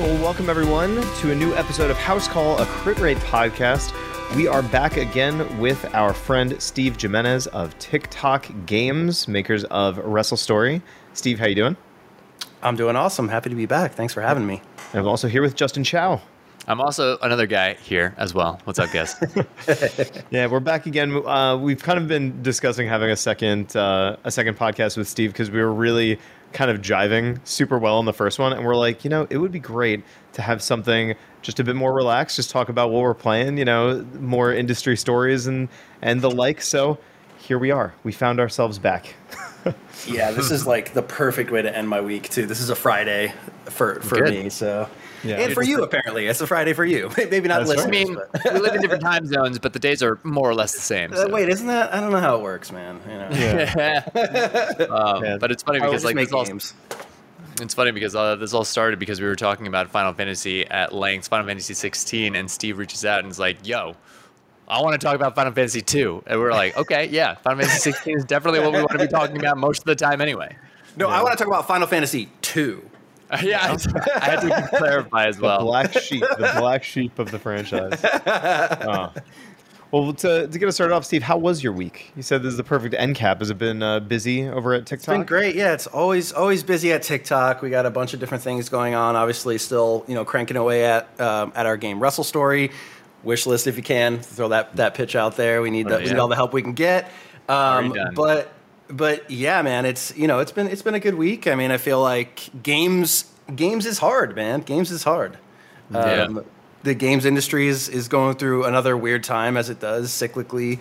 right, well, welcome everyone to a new episode of House Call, a crit rate podcast. We are back again with our friend Steve Jimenez of Tic Toc Games, makers of Wrestle Story. Steve, how you doing? I'm doing awesome. Happy to be back. Thanks for having me. And I'm also here with Justin Chow. I'm also another guy here as well. What's up, guys? yeah, we're back again. Uh, we've kind of been discussing having a second uh, a second podcast with Steve because we were really kind of jiving super well in the first one, and we're like, you know, it would be great to have something just a bit more relaxed, just talk about what we're playing, you know, more industry stories and and the like. So here we are. We found ourselves back. yeah, this is like the perfect way to end my week too. This is a Friday for for Good. me, so yeah. And for you, apparently, it's a Friday for you. Maybe not listening. I mean, we live in different time zones, but the days are more or less the same. So. Uh, wait, isn't that? I don't know how it works, man. You know? Yeah. um, yeah. But it's funny because like this all, it's funny because uh, this all started because we were talking about Final Fantasy at length, Final Fantasy 16, and Steve reaches out and is like, "Yo." I want to talk about Final Fantasy 2. And we're like, okay, yeah, Final Fantasy 16 is definitely what we want to be talking about most of the time anyway. No, yeah. I want to talk about Final Fantasy 2. yeah, I had to clarify as well. The black sheep, the black sheep of the franchise. Oh. Well, to, to get us started off, Steve, how was your week? You said this is the perfect end cap. Has it been uh, busy over at Tic Toc? It's been great. Yeah, it's always always busy at Tic Toc. We got a bunch of different things going on. Obviously, still you know cranking away at um, at our game Wrestle Story. Wish list if you can throw that that pitch out there. We need, oh, the, yeah. we need all the help we can get. Um, but but yeah, man, it's you know it's been it's been a good week. I mean, I feel like games games is hard, man. Games is hard. Yeah. Um, the games industry is is going through another weird time as it does cyclically.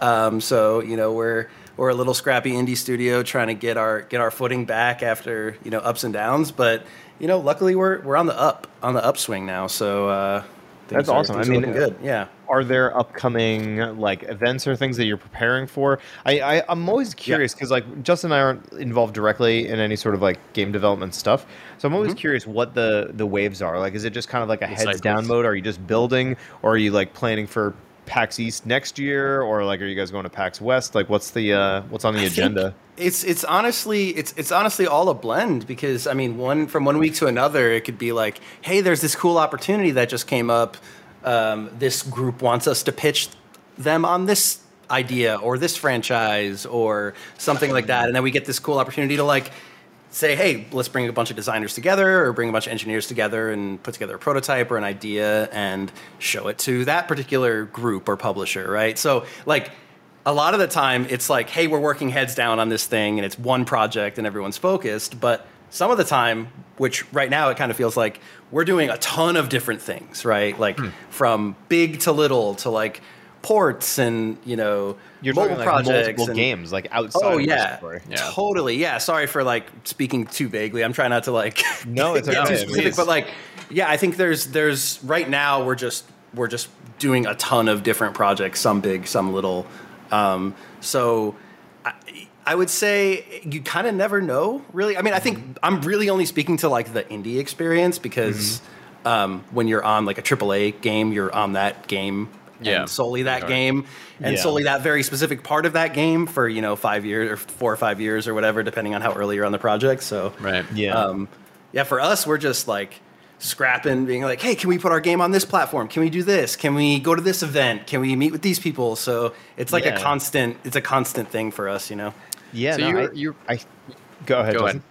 Um, so you know we're we're a little scrappy indie studio trying to get our get our footing back after you know ups and downs. But you know, luckily we're we're on the up on the upswing now. So uh, that's awesome. I mean, good. Yeah. Are there upcoming like events or things that you're preparing for? I, I am always curious because yeah. like Justin and I aren't involved directly in any sort of like game development stuff, so I'm always mm-hmm. curious what the the waves are. Like, is it just kind of like a heads down mode? Are you just building, or are you like planning for PAX East next year, or like are you guys going to PAX West? Like, what's the uh, what's on the I agenda? It's it's honestly it's it's honestly all a blend because I mean one from one week to another it could be like hey there's this cool opportunity that just came up um, this group wants us to pitch them on this idea or this franchise or something like that and then we get this cool opportunity to like say hey let's bring a bunch of designers together or bring a bunch of engineers together and put together a prototype or an idea and show it to that particular group or publisher right so like a lot of the time it's like hey we're working heads down on this thing and it's one project and everyone's focused but some of the time, which right now it kind of feels like we're doing a ton of different things, right? Like hmm. from big to little to like ports and you know You're mobile like, projects multiple and, games like outside. Oh yeah, yeah, totally. Yeah, sorry for like speaking too vaguely. I'm trying not to like no, it's okay. too specific, but like yeah, I think there's there's right now we're just we're just doing a ton of different projects, some big, some little. Um, so I would say you kind of never know, really. I mean, I think mm-hmm. I'm really only speaking to like the indie experience because mm-hmm. um, when you're on like a AAA game, you're on that game yeah. and solely that right. game and yeah. solely that very specific part of that game for you know five years or four or five years or whatever, depending on how early you're on the project. So right, yeah, um, yeah. For us, we're just like scrapping, being like, hey, can we put our game on this platform? Can we do this? Can we go to this event? Can we meet with these people? So it's like yeah. a constant, it's a constant thing for us, you know. Yeah, so no, you're, I, you're, I, go ahead. Go ahead.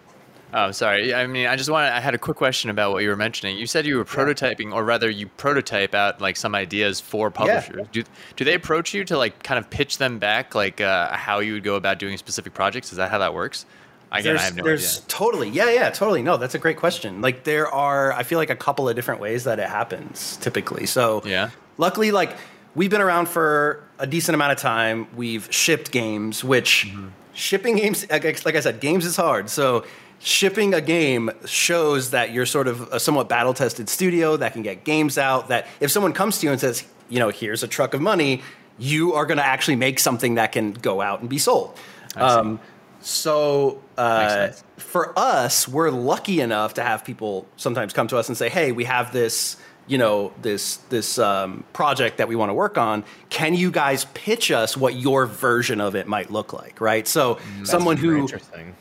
Oh, sorry. I mean, I just wanted. I had a quick question about what you were mentioning. You said you were prototyping, or rather, you prototype out like some ideas for publishers. Yeah. Do do they approach you to like kind of pitch them back, like uh, how you would go about doing specific projects? Is that how that works? Again, there's, I have no there's idea. Totally, yeah, yeah, totally. No, that's a great question. Like there are, I feel like a couple of different ways that it happens typically. So yeah, luckily, like we've been around for a decent amount of time. We've shipped games, which. Mm-hmm shipping games, like I said, games is hard. So shipping a game shows that you're sort of a somewhat battle tested studio that can get games out. That if someone comes to you and says, you know, here's a truck of money, you are going to actually make something that can go out and be sold. Um, so uh, for us, we're lucky enough to have people sometimes come to us and say, hey, we have this you know this this um, project that we want to work on can you guys pitch us what your version of it might look like right so mm, someone who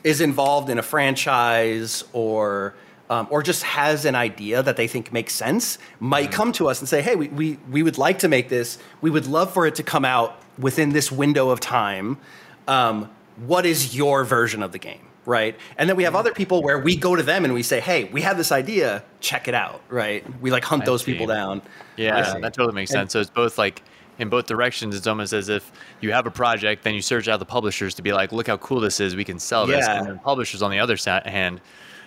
is involved in a franchise or um, or just has an idea that they think makes sense might mm-hmm. come to us and say, hey, we, we, we would like to make this. We would love for it to come out within this window of time. Um, what is your version of the game? Right. And then we have other people where we go to them and we say, hey, we have this idea, check it out. Right. We like hunt I those see. people down. Yeah, that totally makes sense. And, so it's both like in both directions. It's almost as if you have a project, then you search out the publishers to be like, look how cool this is. We can sell this. Yeah. And then publishers on the other hand,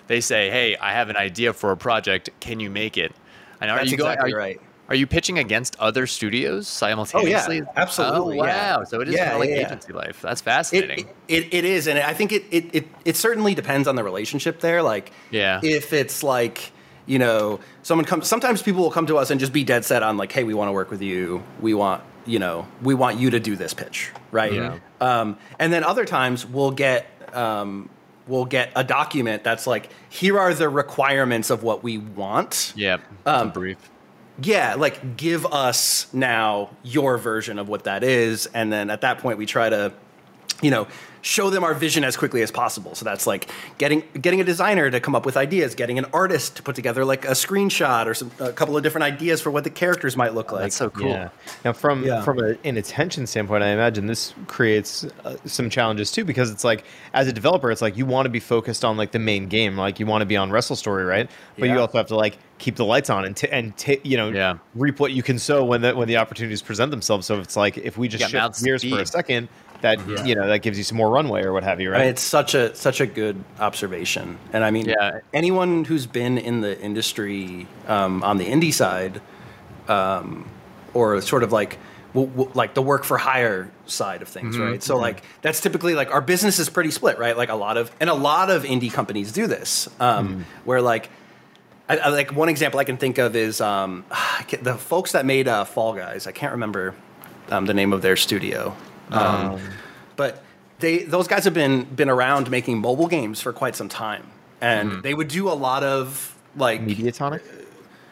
they say, hey, I have an idea for a project. Can you make it? And are That's you going, exactly right. Are you pitching against other studios simultaneously? Oh, yeah, absolutely. Oh, wow. Yeah. So it is yeah, kind of like yeah, agency life. That's fascinating. It, it, it is. And I think it, it, it, it certainly depends on the relationship there. Like, yeah. if it's like, you know, someone comes, sometimes people will come to us and just be dead set on like, hey, we want to work with you. We want, you know, we want you to do this pitch, right? Yeah. Um, and then other times we'll get, um, we'll get a document that's like, here are the requirements of what we want. Yeah. Um, brief yeah, like give us now your version of what that is, and then at that point we try to, you know, show them our vision as quickly as possible. So that's like getting getting a designer to come up with ideas, getting an artist to put together like a screenshot or some, a couple of different ideas for what the characters might look like. That's so cool. Yeah. Now, from yeah. from a, an attention standpoint, I imagine this creates uh, some challenges too because it's like as a developer, it's like you want to be focused on like the main game, like you want to be on Wrestle Story, right? But yeah. you also have to like keep the lights on and t- and t- you know yeah. reap what you can sow when the when the opportunities present themselves. So it's like if we just shift gears for a second that yeah. you know that gives you some more runway or what have you, right? I mean, it's such a such a good observation, and I mean, yeah. anyone who's been in the industry um, on the indie side, um, or sort of like w- w- like the work for hire side of things, mm-hmm. right? So mm-hmm. like that's typically like our business is pretty split, right? Like a lot of and a lot of indie companies do this, um, mm. where like. I, I, like one example I can think of is um, the folks that made uh, Fall Guys. I can't remember um, the name of their studio. Um, um, but they those guys have been been around making mobile games for quite some time, and mm-hmm. they would do a lot of like Mediatonic.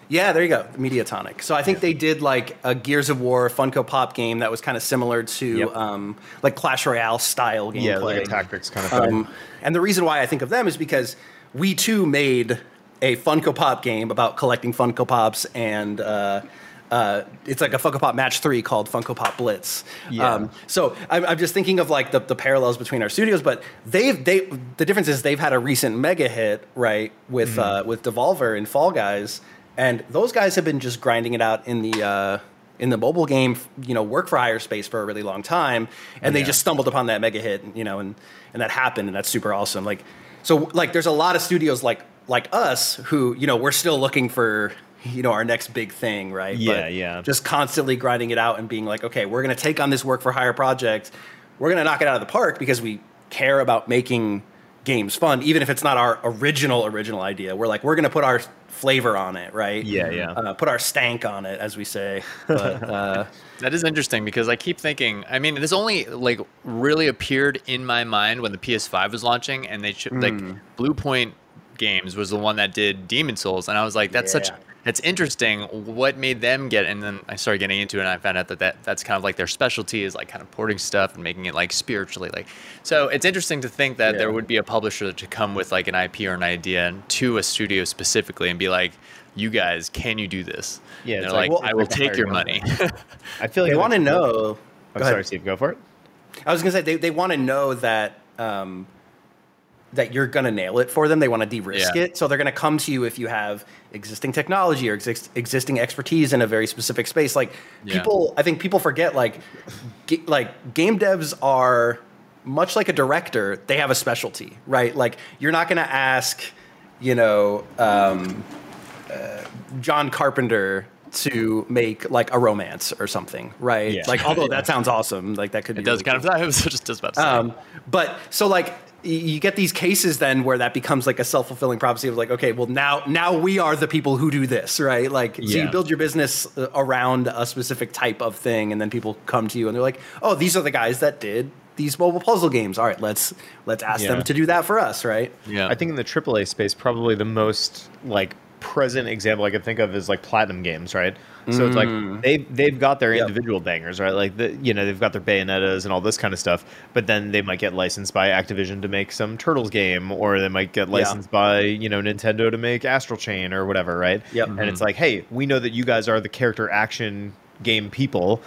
Yeah, there you go, Mediatonic. So I think yeah. they did like a Gears of War Funko Pop game that was kind of similar to yep. um, like Clash Royale style gameplay. Yeah, like a tactics kind of thing. Um, and the reason why I think of them is because we too made a Funko Pop game about collecting Funko Pops and uh, uh, it's like a Funko Pop Match Three called Funko Pop Blitz. Yeah. Um, so I'm, I'm, just thinking of like the, the, parallels between our studios, but they've they the difference is they've had a recent mega hit right with mm-hmm. uh, with Devolver and Fall Guys, and those guys have been just grinding it out in the. Uh, in the mobile game, you know, work for hire space for a really long time, and yeah. they just stumbled upon that mega hit, you know, and and that happened, and that's super awesome. Like, so like, there's a lot of studios like like us who, you know, we're still looking for you know our next big thing, right? Yeah, but yeah. Just constantly grinding it out and being like, okay, we're going to take on this work for hire project. We're going to knock it out of the park because we care about making games fun, even if it's not our original original idea. We're like, we're going to put our flavor on it, right? Yeah, yeah. Uh, put our stank on it, as we say. But, uh, that is interesting because I keep thinking. I mean, this only like really appeared in my mind when the PS5 was launching, and they sh- mm. like Bluepoint Games was the one that did Demon Souls, and I was like, that's yeah. such it's interesting. What made them get and then i started getting into it and i found out that, that that's kind of like their specialty is like kind of porting stuff and making it like spiritually like so it's interesting to think that yeah. there would be a publisher to come with like an ip or an idea to a studio specifically and be like you guys can you do this? Yeah they're like, like well, i will take your money. I feel like they want to know i'm sorry steve go for it. I was going to say they, they want to know that um, that you're going to nail it for them. They want to de-risk yeah. it, so they're going to come to you if you have existing technology or ex- existing expertise in a very specific space. Like yeah. people, I think people forget like g- like game devs are much like a director. They have a specialty, right? Like you're not going to ask, you know, um, uh, John Carpenter to make like a romance or something, right? Yeah. Like, although that sounds awesome, like that could it be does really kind cool. of. I was just about to say. Um, but so like you get these cases then where that becomes like a self-fulfilling prophecy of like okay well now now we are the people who do this right like yeah. so you build your business uh, around a specific type of thing and then people come to you and they're like oh these are the guys that did these mobile puzzle games all right let's let's ask yeah. them to do that for us right yeah i think in the aaa space probably the most like present example I could think of is like Platinum Games, right? So it's like Mm. they they've got their Yep. individual bangers, right? Like the you know they've got their Bayonettas and all this kind of stuff, but then they might get licensed by Activision to make some Turtles game, or they might get licensed by you know Nintendo to make Astral Chain or whatever, right? Yep. And it's like, hey, we know that you guys are the character action game people,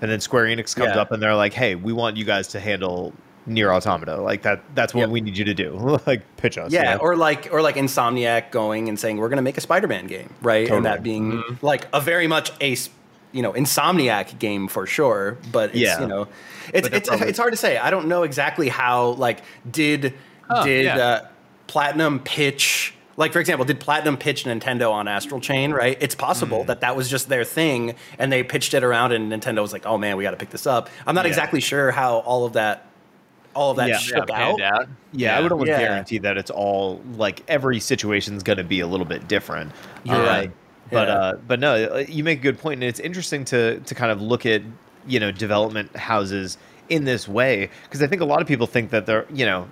and then Square Enix comes Yeah. up and they're like, hey, we want you guys to handle NieR Automata, like that. That's what Yep. we need you to do. like pitch us. Yeah, you know? or like or like Insomniac going and saying we're going to make a Spider-Man game, right? Totally. And that being like a very much a s- you know Insomniac game for sure, but it's, Yeah. you know it's it's, probably- it's hard to say. I don't know exactly how like did Oh, did yeah. uh, Platinum pitch like for example, did Platinum pitch Nintendo on Astral Chain? Right, it's possible Hmm. that that was just their thing, and they pitched it around, and Nintendo was like, "Oh man, we got to pick this up." I'm not Yeah. exactly sure how all of that, all of that Yeah. shook Yeah, out. out. Yeah, I would almost Yeah. guarantee that it's all like every situation's going to be a little bit different. You're Um, right. But Yeah. uh, but no, uh, you make a good point, and it's interesting to to kind of look at you know development houses in this way because I think a lot of people think that they're you know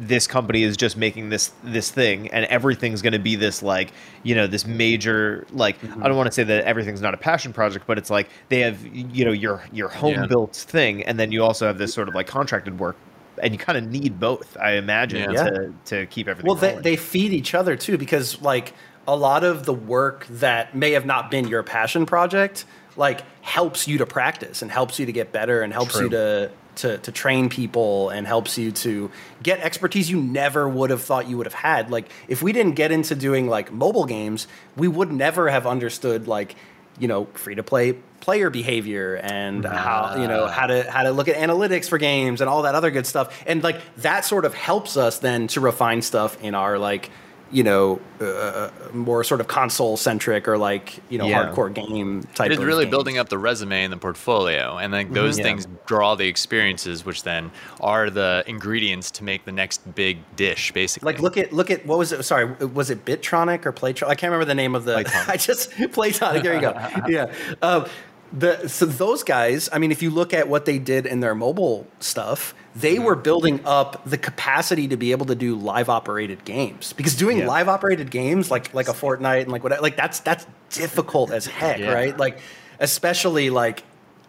this company is just making this this thing and everything's going to be this like you know this major like Mm-hmm. i don't want to say that everything's not a passion project but it's like they have you know your your home Yeah. built thing and then you also have this sort of like contracted work and you kind of need both i imagine Yeah. to to keep everything Well, they, they feed each other too because like a lot of the work that may have not been your passion project like helps you to practice and helps you to get better and helps True. you to, to to train people and helps you to get expertise you never would have thought you would have had. Like if we didn't get into doing like mobile games, we would never have understood like you know free to play player behavior and how you know how to how to look at analytics for games and all that other good stuff and like that sort of helps us then to refine stuff in our like you know uh, more sort of console centric or like you know Yeah. hardcore game type It is of really games. building up the resume and the portfolio, and then those Yeah. things draw the experiences, which then are the ingredients to make the next big dish, basically. like look at look at what was it sorry was it bitronic or playtronic i can't remember the name of the i just playtonic there you go yeah um, the so those guys i mean if you look at what they did in their mobile stuff they Mm-hmm. were building up the capacity to be able to do live operated games because doing Yeah. live operated games like like a Fortnite and like what like that's that's difficult as heck Yeah. right like especially like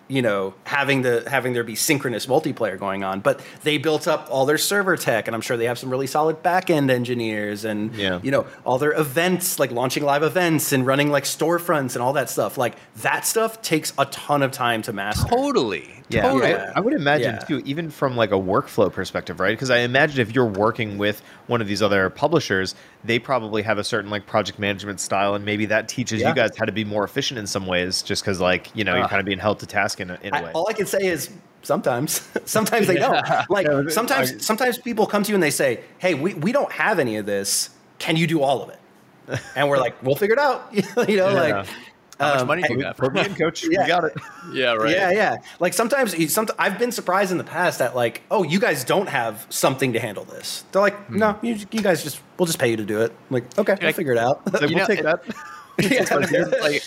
you know having the having there be synchronous multiplayer going on but they built up all their server tech and i'm sure they have some really solid back end engineers and Yeah. you know all their events like launching live events and running like storefronts and all that stuff like that stuff takes a ton of time to master totally. Yeah, totally. I, I would imagine Yeah. too, even from like a workflow perspective, right? Because I imagine if you're working with one of these other publishers, they probably have a certain like project management style, and maybe that teaches Yeah. you guys how to be more efficient in some ways, just because like you know you're Ah. kind of being held to task in a, in a I, way. all I can say is sometimes, sometimes they don't. Like sometimes, I- sometimes people come to you and they say, "Hey, we, we don't have any of this. Can you do all of it?" And we're like, "We'll figure it out." you know, Yeah. like How much um, money do and- you have? Put me coach. Yeah. We got it. Yeah, right. Yeah, yeah. Like sometimes, you- some, I've been surprised in the past that like, oh, you guys don't have something to handle this. They're like, no, you, you guys just, we'll just pay you to do it. I'm like, okay, we'll Like- figure it out. Like, we'll know, take it- that. Because, like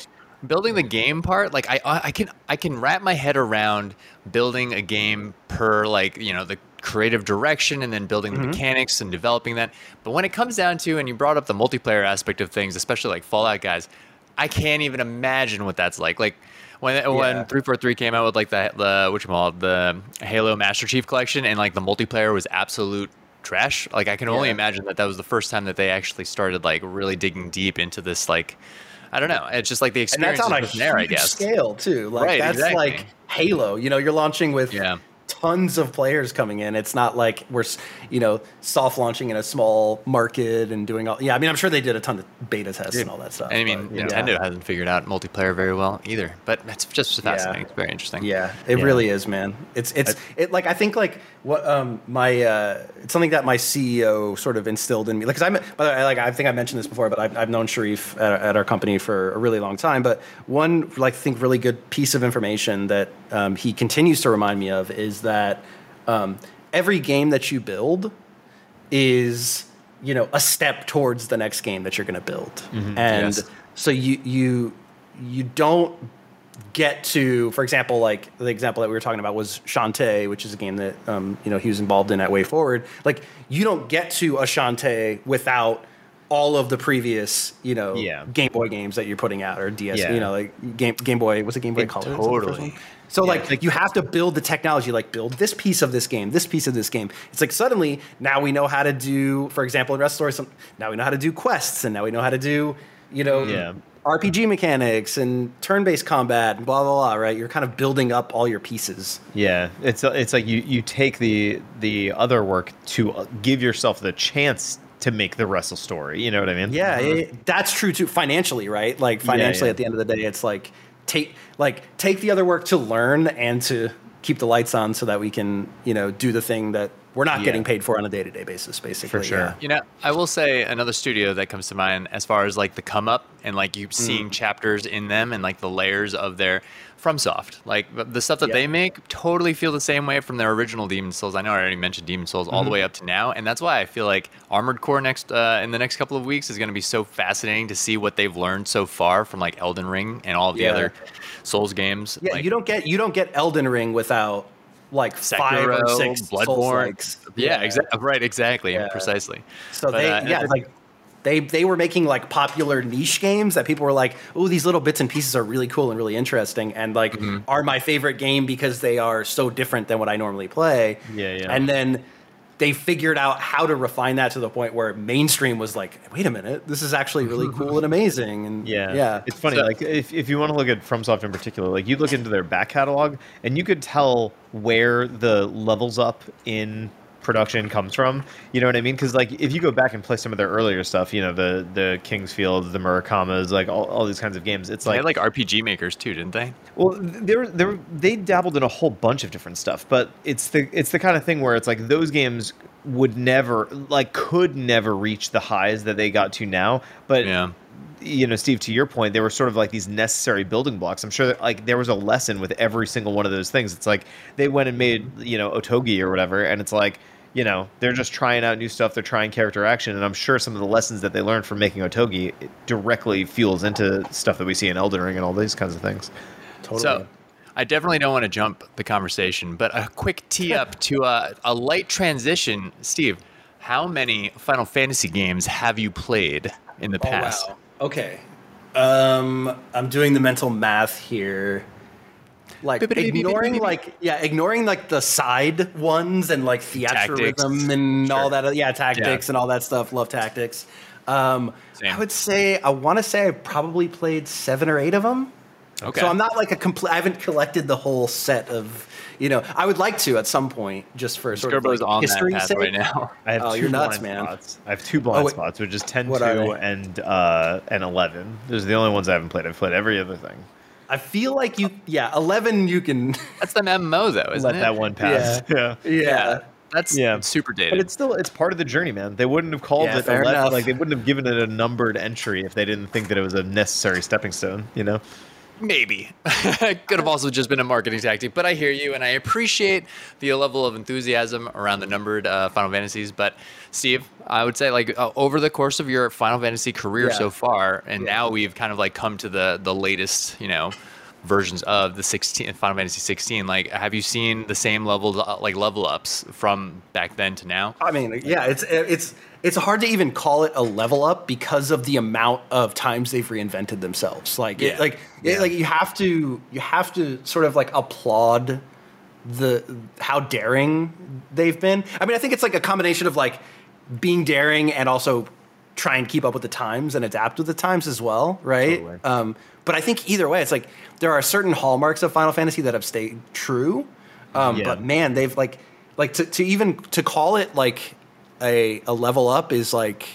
building the game part like I, I can i can wrap my head around building a game per like you know the creative direction and then building the mechanics and developing that but when it comes down to and you brought up the multiplayer aspect of things especially like fallout guys i can't even imagine what that's like like when when 343 came out with like the the what you call the halo master chief collection and like the multiplayer was absolute trash like i can only Yeah. imagine that that was the first time that they actually started like really digging deep into this like I don't know. It's just like the and experience that's on a there, I huge guess. scale too. Like Right, that's exactly. like Halo. You know, you're launching with Yeah. Tons of players coming in. It's not like we're you know soft launching in a small market and doing all. Yeah, I mean, I'm sure they did a ton of beta tests and all that stuff. And I mean, but, yeah. Nintendo hasn't figured out multiplayer very well either. But it's just fascinating. It's very interesting. Yeah, it Yeah. really is, man. It's it's it like I think like what um my uh it's something that my CEO sort of instilled in me. Like, cause I'm by the way, like I think I mentioned this before, but I've, I've known Sharif at, at our company for a really long time. But one like think really good piece of information that um, he continues to remind me of is that um, every game that you build is you know a step towards the next game that you're going to build and Yes. so you you you don't get to for example like the example that we were talking about was Shantae which is a game that um, you know he was involved in at WayForward like you don't get to a Shantae without all of the previous, you know, Yeah. Game Boy games that you're putting out or DS, Yeah. you know, like Game Game Boy was it Game Boy It Color? Was that the first totally- So like, like you have to build the technology, like build this piece of this game, this piece of this game. It's like suddenly now we know how to do, for example, in Wrestle Story, some now we know how to do quests, and now we know how to do, you know, Yeah. RPG mechanics and turn-based combat, and blah blah blah. Right? You're kind of building up all your pieces. Yeah, it's it's like you you take the the other work to uh, give yourself the chance to make the wrestle story. You know what I mean? Yeah, it- that's true too. Financially, right? Like financially, yeah. at the end of the day, it's like take like take the other work to learn and to keep the lights on so that we can you know do the thing that we're not Yeah. getting paid for on a day to day basis. Basically, for sure. yeah. You know, I will say another studio that comes to mind as far as like the come up and like you Mm. seeing chapters in them and like the layers of their FromSoft. Like the stuff that Yeah. they make totally feel the same way from their original Demon Souls. I know I already mentioned Demon Souls all the Mm-hmm. way up to now, and that's why I feel like Armored Core next uh, in the next couple of weeks is going to be so fascinating to see what they've learned so far from like Elden Ring and all of the Yeah. other Souls games. Yeah, Like, you don't get you don't get Elden Ring without like five or six Bloodborne. Souls-likes. Yeah, exactly. Right, exactly, Yeah. precisely. So But, they, uh, yeah, like they they were making like popular niche games that people were like, oh, these little bits and pieces are really cool and really interesting, and like Mm-hmm. are my favorite game because they are so different than what I normally play. Yeah, yeah. And then they figured out how to refine that to the point where mainstream was like, wait a minute, this is actually really cool and amazing. And Yeah, yeah, It's funny, So- like if, if you want to look at FromSoft in particular, like you look into their back catalog, and you could tell where the levels up in production comes from. You know what I mean? Because like if you go back and play some of their earlier stuff, you know the the King's Field, the Murakamas, like all, all these kinds of games. It's They like had like RPG makers too, didn't they? Well, they were, they were, they dabbled in a whole bunch of different stuff, but it's the it's the kind of thing where it's like those games would never like could never reach the highs that they got to now. But Yeah. you know, Steve, to your point, they were sort of like these necessary building blocks. I'm sure that like there was a lesson with every single one of those things. It's like they went and made you know Otogi or whatever, and it's like you know they're just trying out new stuff. They're trying character action, and I'm sure some of the lessons that they learned from making Otogi it directly fuels into stuff that we see in Elden Ring and all these kinds of things. totally. So, I definitely don't want to jump the conversation, but a quick tee up to a, a light transition. Steve, how many Final Fantasy games have you played in the past? Oh, wow. Okay. Um, I'm doing the mental math here. Like ignoring like yeah, ignoring like the side ones and like theatrhythm and all Sure. that yeah, tactics and all that stuff. Love tactics. Um, I would say I want to say I probably played seven or eight of them. Okay. So I'm not like a complete. I haven't collected the whole set of. You know, I would like to at some point, just for sort Skirbo's of like on that history path sake. right now. I have Oh, two you're nuts, blind man. spots. I have two blind wait. spots, which is 10 What 2 and uh and 11. Those are the only ones I haven't played. I've played every other thing. I feel like you, yeah, eleven. You can, That's the MMO though, isn't Let it? that one pass. Yeah. yeah. That's Yeah. super dated. But it's still it's part of the journey, man. They wouldn't have called Yeah, it fair 11, enough. like they wouldn't have given it a numbered entry if they didn't think that it was a necessary stepping stone, you know? Maybe. Could have also just been a marketing tactic, but I hear you and I appreciate the level of enthusiasm around the numbered uh, Final Fantasies. But Steve, I would say like uh, over the course of your Final Fantasy career Yeah. so far, and Yeah. now we've kind of like come to the the latest, you know, versions of the 16 Final Fantasy 16. Like, have you seen the same level like level ups from back then to now? I mean, yeah, it's it's it's hard to even call it a level up because of the amount of times they've reinvented themselves. Like, Yeah. it, like, it, like you have to you have to sort of like applaud the how daring they've been. I mean, I think it's like a combination of like being daring and also try and keep up with the times and adapt with the times as well, right? Totally. Um, but I think either way, it's like there are certain hallmarks of Final Fantasy that have stayed true. Um, Yeah. But man, they've like like to, to even to call it like a a level up is like.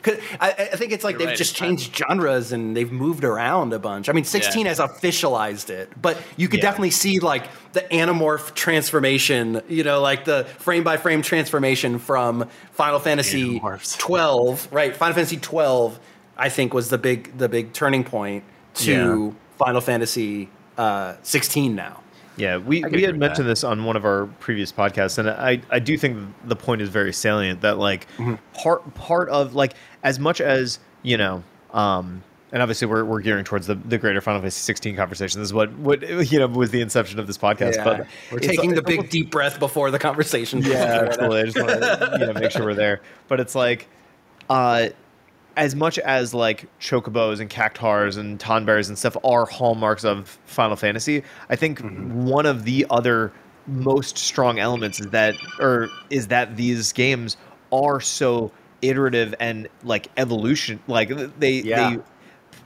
'cause I, I think it's like You're they've right, just it's time. changed genres and they've moved around a bunch. I mean, 16 Yeah. has officialized it, but you could Yeah. definitely see like the anamorph transformation, you know, like the frame by frame transformation from Final Fantasy Animorphs. 12, right? Final Fantasy 12, I think, was the big the big turning point to Final Fantasy uh, 16 now. Yeah, we, we had mentioned that. this on one of our previous podcasts, and I, I do think the point is very salient that like part part of like as much as you know, um, and obviously we're, we're gearing towards the, the greater Final Fantasy 16 conversation. This is what what you know was the inception of this podcast. But we're taking the big deep breath before the conversation. yeah, absolutely. I just want to you know make sure we're there. But it's like, uh, as much as like chocobos and cactuars and tonberries and stuff are hallmarks of Final Fantasy, I think mm-hmm. one of the other most strong elements is that or is that these games are so iterative and like evolution like they yeah. they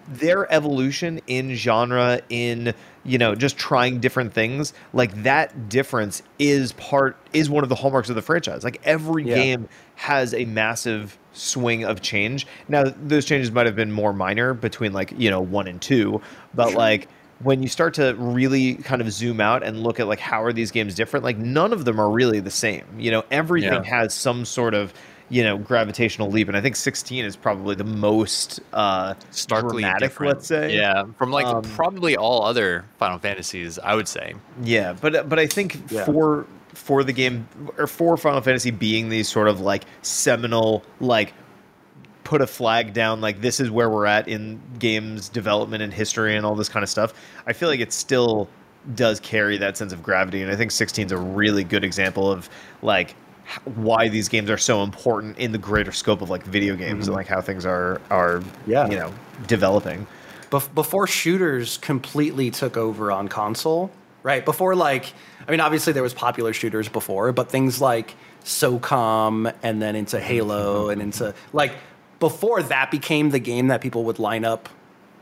their evolution in genre in you know just trying different things like that difference is part is one of the hallmarks of the franchise like every yeah. game has a massive swing of change now those changes might have been more minor between like you know one and two but sure. like when you start to really kind of zoom out and look at like how are these games different like none of them are really the same you know everything yeah. has some sort of you know gravitational leap and i think 16 is probably the most uh starkly dramatic different. let's say yeah from like um, probably all other final fantasies i would say yeah but but i think yeah. for for the game or for final fantasy being these sort of like seminal like put a flag down like this is where we're at in games development and history and all this kind of stuff i feel like it still does carry that sense of gravity and i think 16 is a really good example of like why these games are so important in the greater scope of like video games mm-hmm. and like how things are are yeah you know developing Bef- before shooters completely took over on console right before like i mean obviously there was popular shooters before but things like socom and then into halo and into like before that became the game that people would line up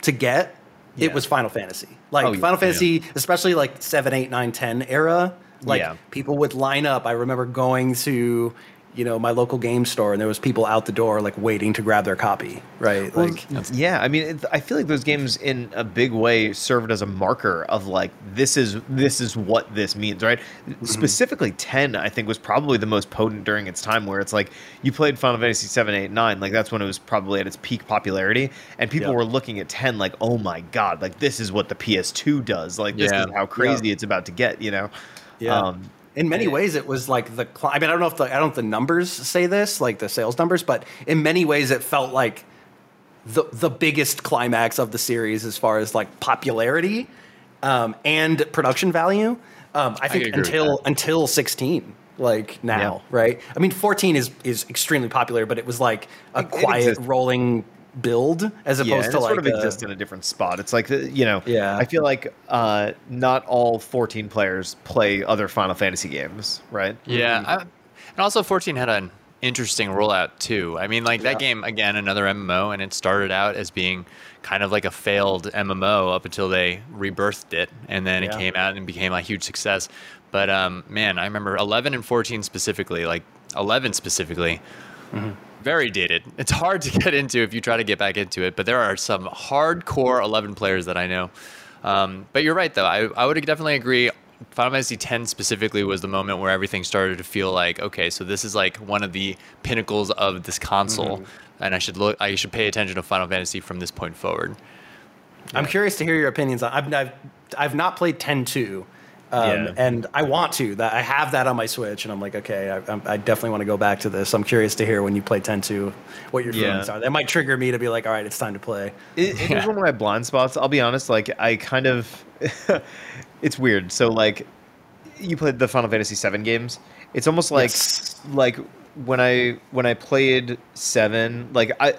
to get yeah. it was final fantasy like oh, final yeah. fantasy especially like 7 8 9 10 era like yeah. people would line up. I remember going to you know my local game store and there was people out the door like waiting to grab their copy right well, like yeah i mean it, i feel like those games in a big way served as a marker of like this is this is what this means right mm-hmm. specifically 10 i think was probably the most potent during its time where it's like you played final fantasy 7 8 9 like that's when it was probably at its peak popularity and people were looking at 10 like oh my god like this is what the ps2 does like this yeah. is how crazy yeah. it's about to get you know yeah. Um, in many ways, it was like the. I mean, I don't know if the I don't know if the numbers say this, like the sales numbers, but in many ways, it felt like the the biggest climax of the series as far as like popularity um, and production value. Um, I think I until until sixteen, like now, yeah. right? I mean, fourteen is is extremely popular, but it was like a it, quiet it rolling build as opposed yeah, to like sort of a, exist in a different spot. It's like uh, you know, yeah. I feel like uh, not all 14 players play other Final Fantasy games, right? Yeah, mm-hmm. I, and also 14 had an interesting rollout too. I mean, like yeah. that game again, another MMO, and it started out as being kind of like a failed MMO up until they rebirthed it, and then yeah. it came out and became a huge success. But um, man, I remember 11 and 14 specifically, like 11 specifically. Mm-hmm very dated. It's hard to get into if you try to get back into it, but there are some hardcore 11 players that I know. Um, but you're right, though. I, I would definitely agree. Final Fantasy X specifically was the moment where everything started to feel like, okay, so this is like one of the pinnacles of this console, mm-hmm. and I should look, I should pay attention to Final Fantasy from this point forward. I'm curious to hear your opinions. I've, I've, I've not played 10-2, um, yeah. And I want to. That I have that on my Switch, and I'm like, okay, I, I definitely want to go back to this. I'm curious to hear when you play 10-2 what your feelings yeah. are. That might trigger me to be like, all right, it's time to play. It, it yeah. one of my blind spots. I'll be honest. Like, I kind of, it's weird. So like, you played the Final Fantasy VII games. It's almost like yes. like when I when I played seven, like I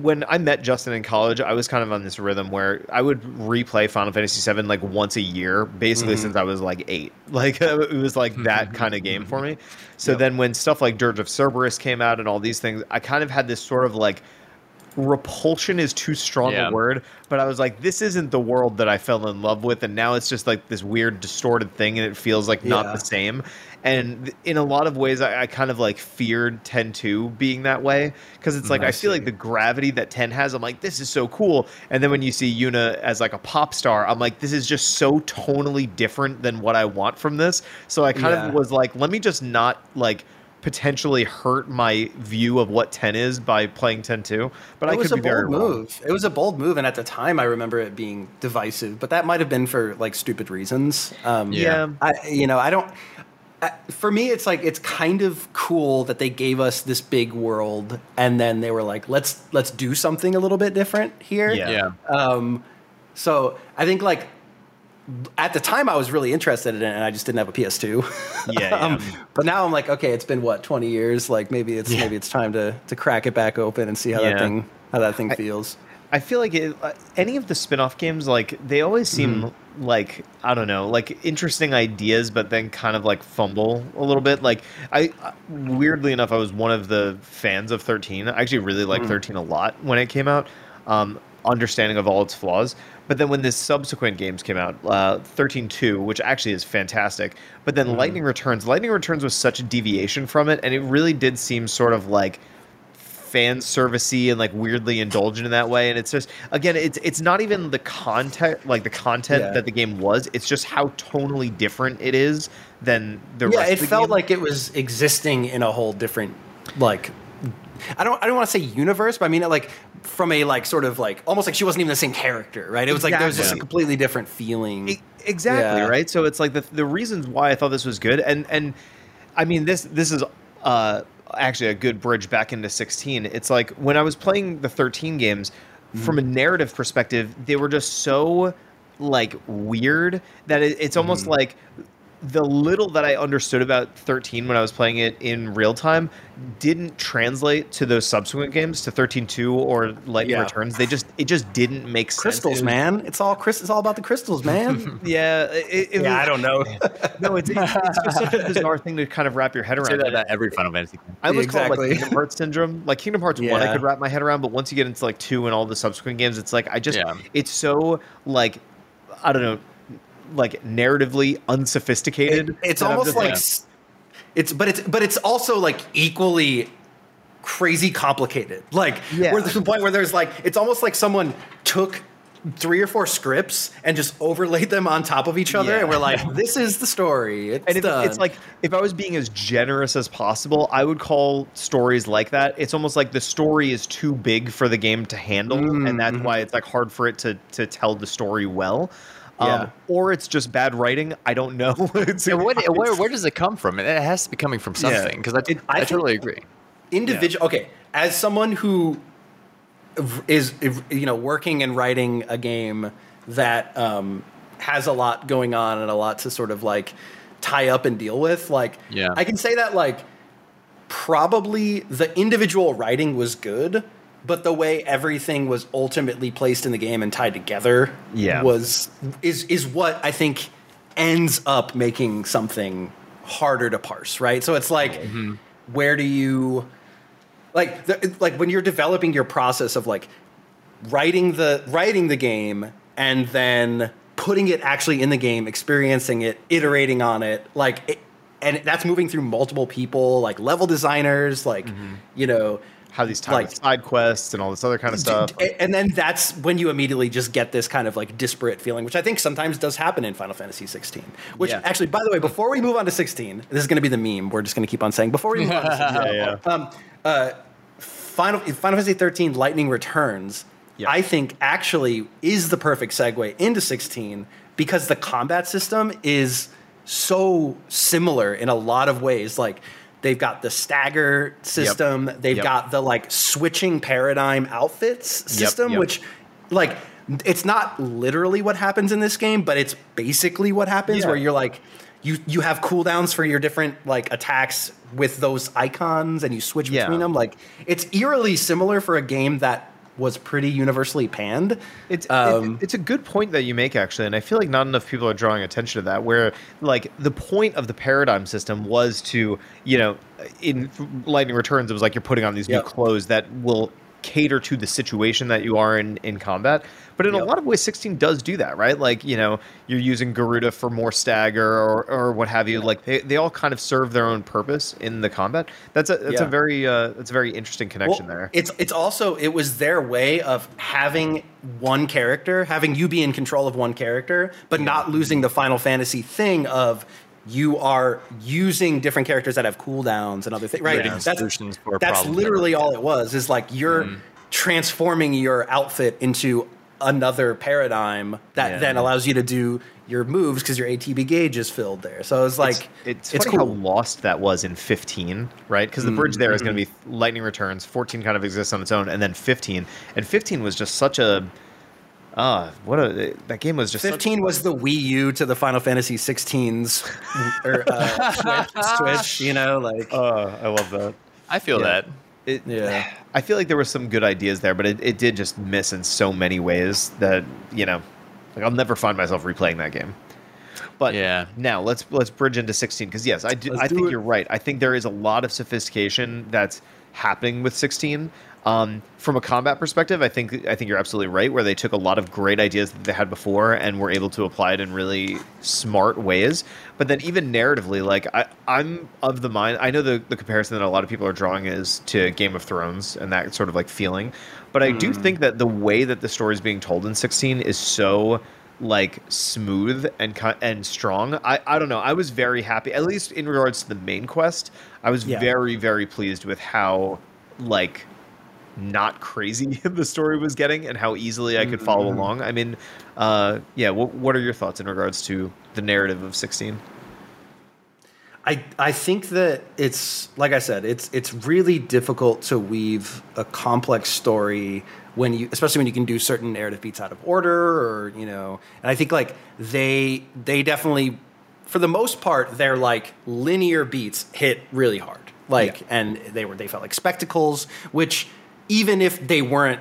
when I met Justin in college, I was kind of on this rhythm where I would replay Final Fantasy VII like once a year, basically mm-hmm. since I was like eight. Like it was like that kind of game for me. So yep. then when stuff like Dirge of Cerberus came out and all these things, I kind of had this sort of like repulsion is too strong yeah. a word, but I was like, this isn't the world that I fell in love with, and now it's just like this weird distorted thing, and it feels like not yeah. the same. And in a lot of ways, I, I kind of like feared 10 2 being that way because it's like I, I feel like the gravity that 10 has, I'm like, this is so cool. And then when you see Yuna as like a pop star, I'm like, this is just so tonally different than what I want from this. So I kind yeah. of was like, let me just not like potentially hurt my view of what 10 is by playing 10 2 but it I was could a be bold move. It was a bold move, and at the time, I remember it being divisive. But that might have been for like stupid reasons. Um, yeah, I, you know, I don't. For me, it's like it's kind of cool that they gave us this big world, and then they were like, "Let's let's do something a little bit different here." Yeah. yeah. Um, so I think like at the time I was really interested in it and I just didn't have a PS2. Yeah. um, but now I'm like, okay, it's been what, 20 years? Like maybe it's yeah. maybe it's time to to crack it back open and see how yeah. that thing how that thing I, feels. I feel like it, uh, any of the spin-off games, like they always seem mm-hmm. like I don't know, like interesting ideas, but then kind of like fumble a little bit. Like I, uh, weirdly enough, I was one of the fans of 13. I actually really liked mm. 13 a lot when it came out. Um, understanding of all its flaws. But then when the subsequent games came out, uh, 13.2, which actually is fantastic, but then mm. Lightning Returns, Lightning Returns was such a deviation from it, and it really did seem sort of like fan servicey and like weirdly indulgent in that way. And it's just again, it's it's not even the content like the content yeah. that the game was. It's just how tonally different it is than the yeah. It felt game. like it was existing in a whole different like I don't I don't want to say universe, but I mean it like from a like sort of like almost like she wasn't even the same character, right? It was exactly. like there was just a completely different feeling. It, exactly, yeah. right? So it's like the the reasons why I thought this was good and and I mean this this is uh actually a good bridge back into 16. It's like when I was playing the 13 games mm-hmm. from a narrative perspective, they were just so like weird that it, it's almost mm-hmm. like the little that I understood about 13 when I was playing it in real time didn't translate to those subsequent games to 13.2 or Lightning yeah. Returns. They just it just didn't make sense. Crystals, man. It's all crystals. It's all about the crystals, man. yeah. It, it yeah, was, I don't know. no, it's, it's, it's, just such a bizarre thing to kind of wrap your head around. Say that about every Final Fantasy game. I almost exactly. call it like Kingdom Hearts syndrome. Like Kingdom Hearts yeah. 1 I could wrap my head around, but once you get into like 2 and all the subsequent games, it's like I just yeah. it's so like I don't know like narratively unsophisticated. It, it's almost like, like it's but it's but it's also like equally crazy complicated. Like yeah. where there's the point where there's like it's almost like someone took three or four scripts and just overlaid them on top of each other yeah. and we're like this is the story it's and done. it's like if i was being as generous as possible i would call stories like that it's almost like the story is too big for the game to handle mm-hmm. and that's why it's like hard for it to to tell the story well yeah. Um, or it's just bad writing. I don't know. yeah, what, where, where does it come from? It has to be coming from something because yeah. I, I, I totally agree. Individual. Yeah. Okay, as someone who is you know working and writing a game that um, has a lot going on and a lot to sort of like tie up and deal with, like yeah. I can say that like probably the individual writing was good but the way everything was ultimately placed in the game and tied together yeah. was is is what I think ends up making something harder to parse, right? So it's like mm-hmm. where do you like the, like when you're developing your process of like writing the writing the game and then putting it actually in the game, experiencing it, iterating on it, like it, and that's moving through multiple people, like level designers, like mm-hmm. you know, how these like, side quests and all this other kind of stuff. And then that's when you immediately just get this kind of like disparate feeling, which I think sometimes does happen in Final Fantasy 16. Which yeah. actually, by the way, before we move on to 16, this is going to be the meme. We're just going to keep on saying before we move on to 16. yeah, yeah. Um, uh, Final Final Fantasy 13 Lightning Returns. Yeah. I think actually is the perfect segue into 16 because the combat system is so similar in a lot of ways. Like They've got the stagger system. Yep. They've yep. got the like switching paradigm outfits system, yep. which like it's not literally what happens in this game, but it's basically what happens yeah. where you're like you you have cooldowns for your different like attacks with those icons and you switch yeah. between them. Like it's eerily similar for a game that was pretty universally panned. It's um, it, it's a good point that you make actually, and I feel like not enough people are drawing attention to that. Where like the point of the paradigm system was to you know in Lightning Returns it was like you're putting on these new clothes that will cater to the situation that you are in in combat. But in yep. a lot of ways, 16 does do that, right? Like, you know, you're using Garuda for more stagger or, or what have you. Like, they, they all kind of serve their own purpose in the combat. That's a that's yeah. a very uh, that's a very interesting connection well, there. It's it's also it was their way of having one character, having you be in control of one character, but yeah. not losing the Final Fantasy thing of you are using different characters that have cooldowns and other things, right? Yeah, that's, that's literally all it was. Is like you're mm. transforming your outfit into another paradigm that yeah. then allows you to do your moves because your ATB gauge is filled there. So it's like it's, it's, it's cool. how lost that was in 15, right? Because the bridge there is mm-hmm. going to be Lightning Returns. 14 kind of exists on its own, and then 15. And 15 was just such a Ah, what a that game was just. Fifteen such, was the Wii U to the Final Fantasy 16's or uh, Switch, Switch, You know, like. Uh, I love that. I feel yeah. that. it, yeah. I feel like there were some good ideas there, but it, it did just miss in so many ways that you know, like I'll never find myself replaying that game. But yeah. now let's let's bridge into 16 because yes, I do, I think it. you're right. I think there is a lot of sophistication that's happening with 16. Um, from a combat perspective, I think I think you're absolutely right. Where they took a lot of great ideas that they had before and were able to apply it in really smart ways. But then even narratively, like I, I'm of the mind. I know the the comparison that a lot of people are drawing is to Game of Thrones and that sort of like feeling. But I mm. do think that the way that the story is being told in 16 is so like smooth and and strong. I, I don't know. I was very happy, at least in regards to the main quest. I was yeah. very very pleased with how like not crazy the story was getting and how easily I could follow mm-hmm. along. I mean, uh, yeah. What what are your thoughts in regards to the narrative of sixteen? I, I think that it's like I said, it's it's really difficult to weave a complex story when you especially when you can do certain narrative beats out of order or you know and I think like they they definitely for the most part they're like linear beats hit really hard like yeah. and they were they felt like spectacles which even if they weren't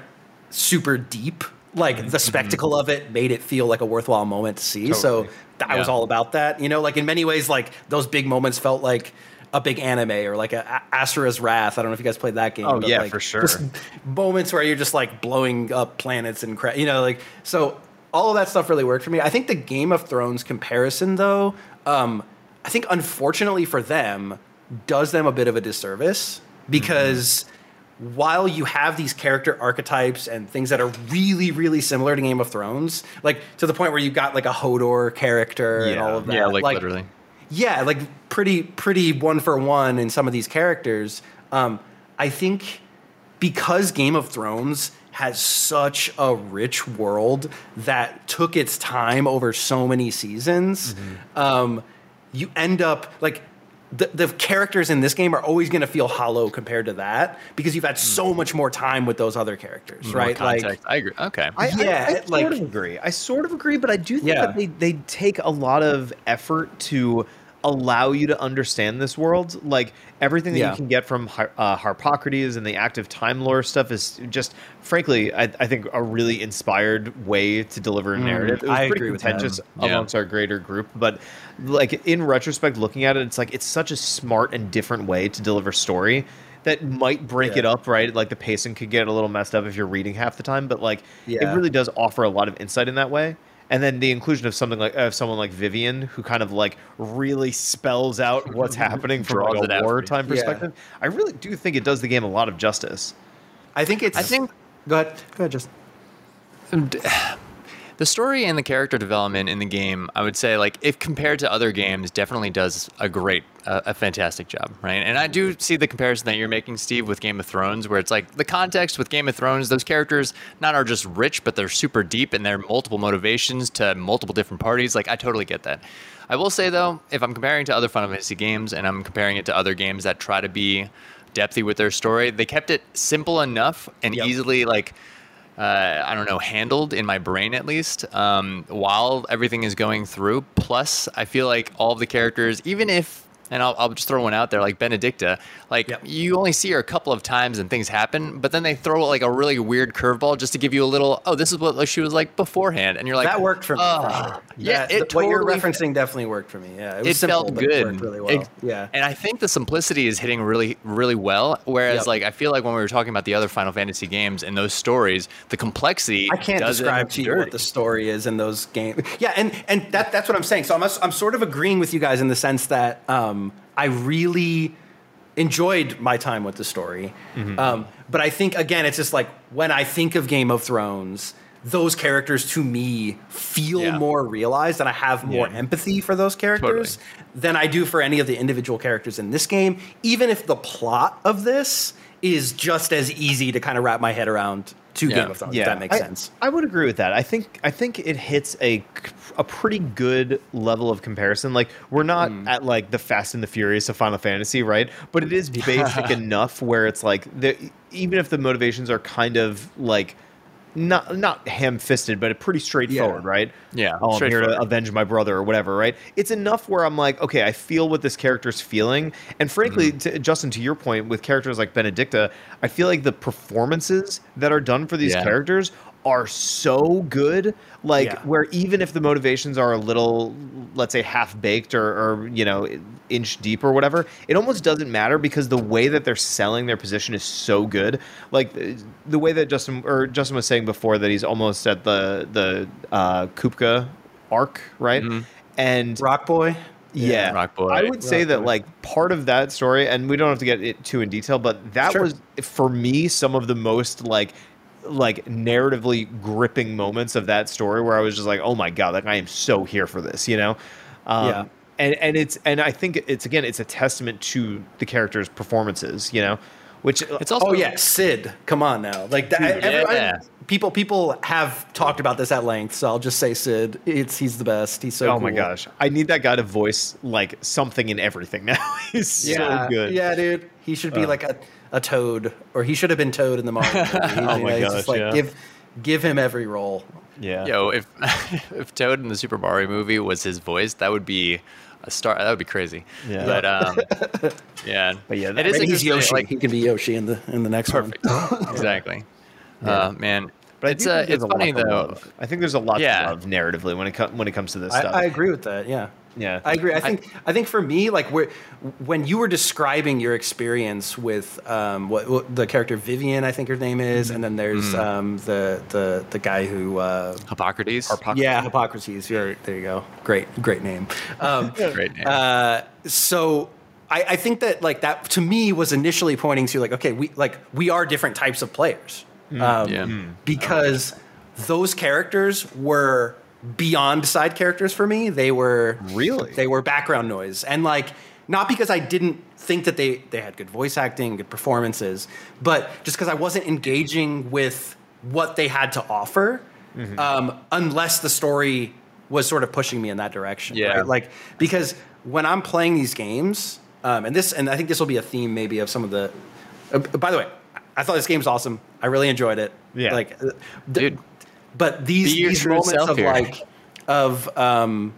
super deep, like mm-hmm. the spectacle of it made it feel like a worthwhile moment to see. Totally. So I yeah. was all about that. You know, like in many ways, like those big moments felt like a big anime or like a, a Asura's Wrath. I don't know if you guys played that game. Oh yeah, like for sure. moments where you're just like blowing up planets and crap. you know, like so. All of that stuff really worked for me. I think the Game of Thrones comparison, though, um, I think unfortunately for them, does them a bit of a disservice because. Mm-hmm while you have these character archetypes and things that are really, really similar to Game of Thrones, like to the point where you've got like a Hodor character yeah. and all of that. Yeah, like, like, literally. Yeah, like pretty, pretty one for one in some of these characters. Um, I think because Game of Thrones has such a rich world that took its time over so many seasons, mm-hmm. um, you end up like the, the characters in this game are always going to feel hollow compared to that because you've had so hmm. much more time with those other characters, more right? Context. Like, I agree. Okay. I, yeah, I, I like, sort of agree. I sort of agree, but I do think yeah. that they, they take a lot of effort to allow you to understand this world. Like everything that yeah. you can get from uh, Harpocrates and the active time lore stuff is just, frankly, I, I think a really inspired way to deliver a mm, narrative. Mm, it was I pretty contentious amongst yeah. our greater group, but like in retrospect, looking at it, it's like it's such a smart and different way to deliver story that might break yeah. it up, right? Like the pacing could get a little messed up if you're reading half the time, but like it really does offer a lot of insight in that way and then the inclusion of something like of someone like Vivian, who kind of like really spells out what's happening from like a wartime perspective. Yeah. I really do think it does the game a lot of justice. I think it's. I think. Go ahead. Go ahead. Just. The story and the character development in the game, I would say, like if compared to other games, definitely does a great, uh, a fantastic job, right? And I do see the comparison that you're making, Steve, with Game of Thrones, where it's like the context with Game of Thrones, those characters not are just rich, but they're super deep, and they're multiple motivations to multiple different parties. Like I totally get that. I will say though, if I'm comparing to other Final Fantasy games, and I'm comparing it to other games that try to be depthy with their story, they kept it simple enough and yep. easily like uh, I don't know, handled in my brain at least um, while everything is going through. Plus, I feel like all of the characters, even if and I'll, I'll just throw one out there like Benedicta. Like yep. you only see her a couple of times and things happen, but then they throw like a really weird curveball just to give you a little. Oh, this is what she was like beforehand, and you're like, that worked for me. Oh, yeah, it what you're referencing definitely worked for me. Yeah, it, it simple, felt good. really well. It, yeah, and I think the simplicity is hitting really, really well. Whereas, yep. like, I feel like when we were talking about the other Final Fantasy games and those stories, the complexity. I can't describe to you what the story is in those games. Yeah, and and that that's what I'm saying. So I'm I'm sort of agreeing with you guys in the sense that. Um, I really enjoyed my time with the story. Mm-hmm. Um, but I think again, it's just like when I think of Game of Thrones, those characters to me feel yeah. more realized, and I have more yeah. empathy for those characters totally. than I do for any of the individual characters in this game. Even if the plot of this is just as easy to kind of wrap my head around to yeah. Game of Thrones. Yeah. If that makes I, sense. I would agree with that. I think I think it hits a a pretty good level of comparison. Like we're not mm. at like the Fast and the Furious of Final Fantasy, right? But it is basic enough where it's like the, even if the motivations are kind of like not not ham-fisted, but pretty straightforward, yeah. right? Yeah. Oh, I'm here to avenge my brother or whatever, right? It's enough where I'm like, okay, I feel what this character's feeling, and frankly, mm-hmm. to, Justin, to your point, with characters like Benedicta, I feel like the performances that are done for these yeah. characters are so good like yeah. where even if the motivations are a little let's say half baked or, or you know inch deep or whatever it almost doesn't matter because the way that they're selling their position is so good like the way that justin or justin was saying before that he's almost at the the uh kupka arc right mm-hmm. and rock boy yeah, Rock Boy. I would say Rock that Boy. like part of that story, and we don't have to get it too in detail, but that sure. was for me some of the most like like narratively gripping moments of that story where I was just like, oh my god, like I am so here for this, you know? Um, yeah. And and it's and I think it's again it's a testament to the characters' performances, you know, which it's also oh yeah, Sid, come on now, like that. Dude, yeah. people people have talked about this at length, so I'll just say Sid. It's he's the best. He's so. Oh cool. my gosh, I need that guy to voice like something in everything now. he's yeah, so good. Yeah, dude, he should be uh, like a a Toad, or he should have been Toad in the Mario. Movie. oh my gosh, just like yeah. give give him every role. Yeah. Yo, if if Toad in the Super Mario movie was his voice, that would be a star. That would be crazy. Yeah. But um, yeah. But yeah, it is. He's Yoshi. Like, he can be Yoshi in the in the next perfect. one. exactly. Yeah. Uh, man, but it's uh, it's funny though. I think there's a lot yeah. to love narratively when it com- when it comes to this I, stuff. I agree with that. Yeah. Yeah, I agree. I think I, I think for me, like when you were describing your experience with um, what, what, the character Vivian, I think her name is, and then there's mm. um, the the the guy who uh, Hippocrates. Hippocrates. Yeah, Hippocrates. You're, there you go. Great, great name. Um, great name. Uh, so I, I think that like that to me was initially pointing to like okay we like we are different types of players. Mm. Um, yeah. Because those characters were beyond side characters for me. They were really they were background noise, and like not because I didn't think that they they had good voice acting, good performances, but just because I wasn't engaging with what they had to offer, mm-hmm. um, unless the story was sort of pushing me in that direction. Yeah, right? like because when I'm playing these games, um, and this and I think this will be a theme maybe of some of the. Uh, by the way, I thought this game's awesome. I really enjoyed it. Yeah, like, uh, dude but these these moments of here. like of um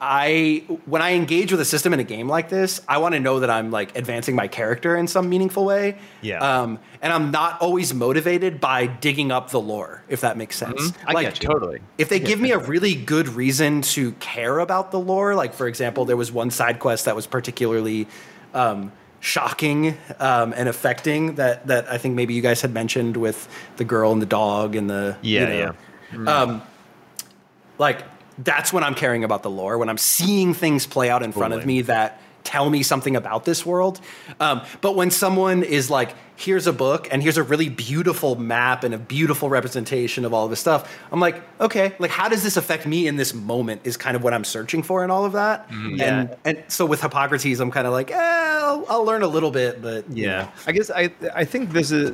I when I engage with a system in a game like this, I want to know that I'm like advancing my character in some meaningful way. Yeah. Um, and I'm not always motivated by digging up the lore, if that makes sense. Mm-hmm. I like, get you. totally. If they give me a really good reason to care about the lore, like for example, there was one side quest that was particularly um, shocking um, and affecting that that I think maybe you guys had mentioned with the girl and the dog and the yeah you know, yeah. Mm. Um, like that's when I'm caring about the lore when I'm seeing things play out in front of me that tell me something about this world. Um, but when someone is like, here's a book and here's a really beautiful map and a beautiful representation of all of this stuff, I'm like, okay, like how does this affect me in this moment is kind of what I'm searching for and all of that. Mm, yeah. And and so with Hippocrates, I'm kind of like, eh, I'll, I'll, learn a little bit, but yeah, know. I guess I I think this is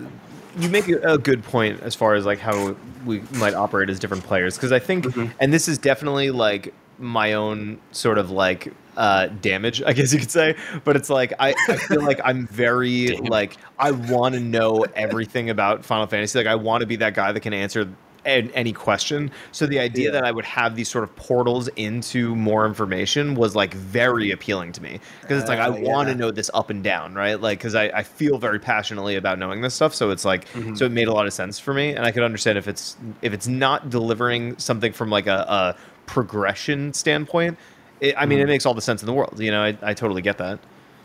you make a good point as far as like how we might operate as different players because I think, mm-hmm. and this is definitely like my own sort of like uh, damage, I guess you could say. But it's like I, I feel like I'm very like I want to know everything about Final Fantasy. Like I want to be that guy that can answer any question. So the idea yeah. that I would have these sort of portals into more information was like very appealing to me because it's like uh, I want to know this up and down, right? Like because I, I feel very passionately about knowing this stuff. So it's like mm-hmm. so it made a lot of sense for me, and I could understand if it's if it's not delivering something from like a, a progression standpoint it, I mean, mm. it makes all the sense in the world. You know, I, I totally get that.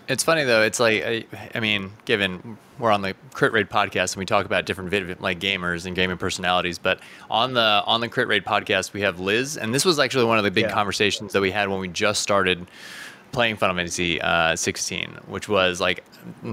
It's funny though. It's like I, I, mean, given we're on the Crit Rate podcast and we talk about different vid- like gamers and gaming personalities, but on the on the Crit Rate podcast we have Liz, and this was actually one of the big yeah. conversations that we had when we just started playing Final Fantasy uh, 16, which was like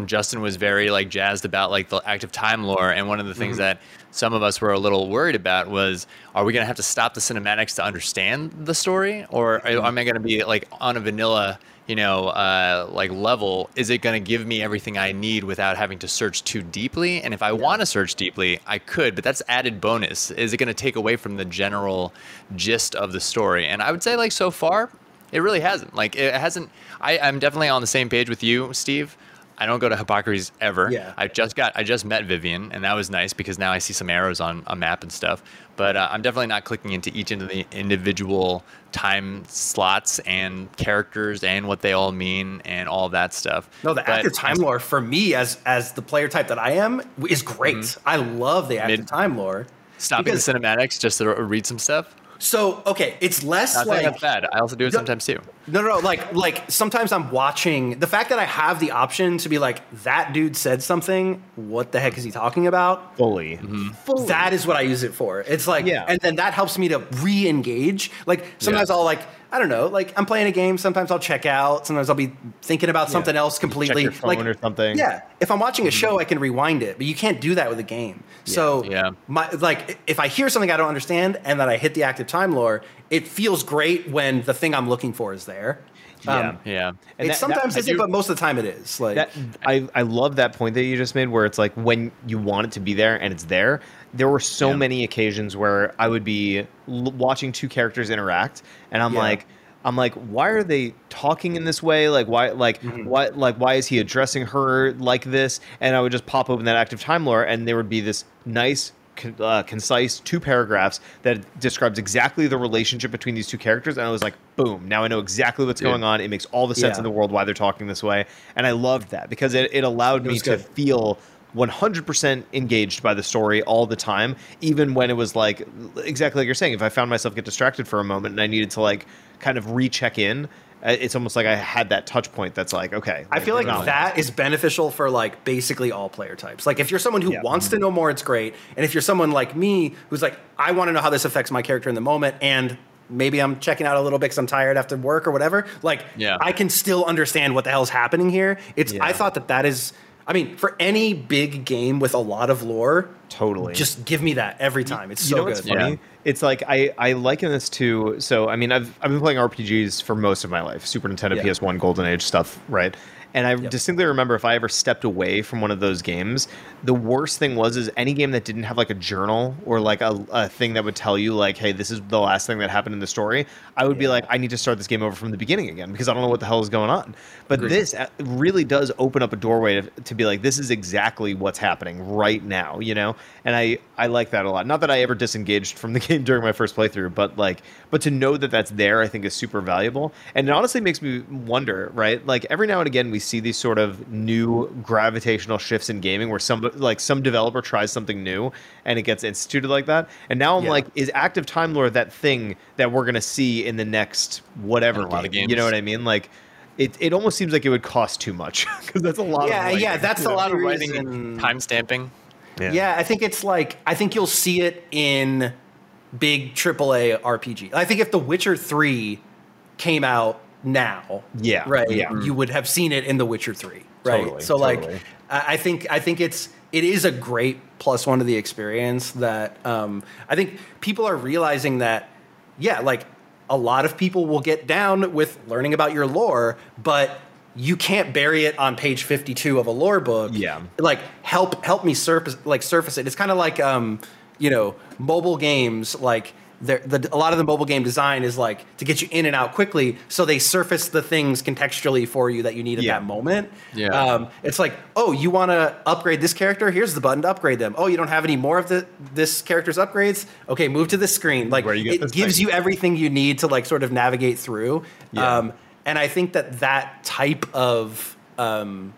Justin was very like jazzed about like the active time lore, and one of the things mm-hmm. that some of us were a little worried about was, are we going to have to stop the cinematics to understand the story, or mm-hmm. am I going to be like on a vanilla? you know, uh, like level, is it going to give me everything I need without having to search too deeply? And if I yeah. want to search deeply, I could, but that's added bonus. Is it going to take away from the general gist of the story? And I would say, like, so far, it really hasn't. Like, it hasn't. I, I'm definitely on the same page with you, Steve. I don't go to Hippocrates ever. Yeah. I just got I just met Vivian, and that was nice because now I see some arrows on a map and stuff. But uh, I'm definitely not clicking into each of the individual time slots and characters and what they all mean and all that stuff. No, the but active time lore for me as as the player type that I am is great. Mm-hmm. I love the active Mid- time lore. Stopping the cinematics just to read some stuff. So okay, it's less Not like that's bad. I also do it sometimes too. No, no, no, like like sometimes I'm watching the fact that I have the option to be like that dude said something. What the heck is he talking about? Fully, mm-hmm. Fully. That is what I use it for. It's like, yeah. and then that helps me to re-engage. Like sometimes yeah. I'll like I don't know, like I'm playing a game. Sometimes I'll check out. Sometimes I'll be thinking about something yeah. else completely. like or something. Yeah, if I'm watching a show, mm-hmm. I can rewind it, but you can't do that with a game. Yeah. So yeah, my like if I hear something I don't understand and then I hit the active time lore, it feels great when the thing I'm looking for is there. Yeah, um, yeah. And it that, sometimes that, isn't, but most of the time it is. Like that, I, I love that point that you just made, where it's like when you want it to be there and it's there. There were so yeah. many occasions where I would be l- watching two characters interact, and I'm yeah. like, I'm like, why are they talking in this way? Like, why, like, mm-hmm. why, like, why is he addressing her like this? And I would just pop open that active time lore, and there would be this nice uh, concise two paragraphs that describes exactly the relationship between these two characters and i was like boom now i know exactly what's going on it makes all the sense yeah. in the world why they're talking this way and i loved that because it, it allowed it me to feel 100% engaged by the story all the time even when it was like exactly like you're saying if i found myself get distracted for a moment and i needed to like kind of recheck in uh, it's almost like I had that touch point that's like, okay. I feel like that is beneficial for like basically all player types. Like if you're someone who yeah. wants to know more, it's great. And if you're someone like me who's like, I want to know how this affects my character in the moment and maybe I'm checking out a little bit because I'm tired after work or whatever. Like, yeah. I can still understand what the hell's happening here. It's yeah. I thought that that is I mean, for any big game with a lot of lore, totally, just give me that every time. It's you so know what's good. Funny? Yeah. It's like I I liken this to so I mean I've I've been playing RPGs for most of my life, Super Nintendo, yeah. PS1, Golden Age stuff, right? And I yep. distinctly remember if I ever stepped away from one of those games, the worst thing was is any game that didn't have like a journal or like a, a thing that would tell you like, hey, this is the last thing that happened in the story. I would yeah. be like, I need to start this game over from the beginning again because I don't know what the hell is going on. But Agreed. this uh, really does open up a doorway to, to be like, this is exactly what's happening right now, you know. And I I like that a lot. Not that I ever disengaged from the game during my first playthrough, but like, but to know that that's there, I think is super valuable. And it honestly makes me wonder, right? Like every now and again, we see these sort of new gravitational shifts in gaming where some like some developer tries something new and it gets instituted like that. And now I'm yeah. like, is active time lore that thing that we're gonna see in the next whatever a lot of games? You know what I mean? Like. It, it almost seems like it would cost too much because that's a lot yeah, of yeah that's a lot of writing time stamping yeah. yeah i think it's like i think you'll see it in big AAA RPG. I think if The Witcher 3 came out now, yeah, right, yeah. you would have seen it in The Witcher 3, right? Totally, so totally. like I think I think it's it is a great plus one to the experience that um, I think people are realizing that yeah, like a lot of people will get down with learning about your lore, but you can't bury it on page 52 of a lore book. Yeah. Like help help me surface like surface it. It's kind of like um, you know, mobile games like the, a lot of the mobile game design is like to get you in and out quickly, so they surface the things contextually for you that you need at yeah. that moment. Yeah, um, it's like, oh, you want to upgrade this character? Here's the button to upgrade them. Oh, you don't have any more of the this character's upgrades? Okay, move to this screen. Like it gives thing. you everything you need to like sort of navigate through. Yeah. Um, and I think that that type of um,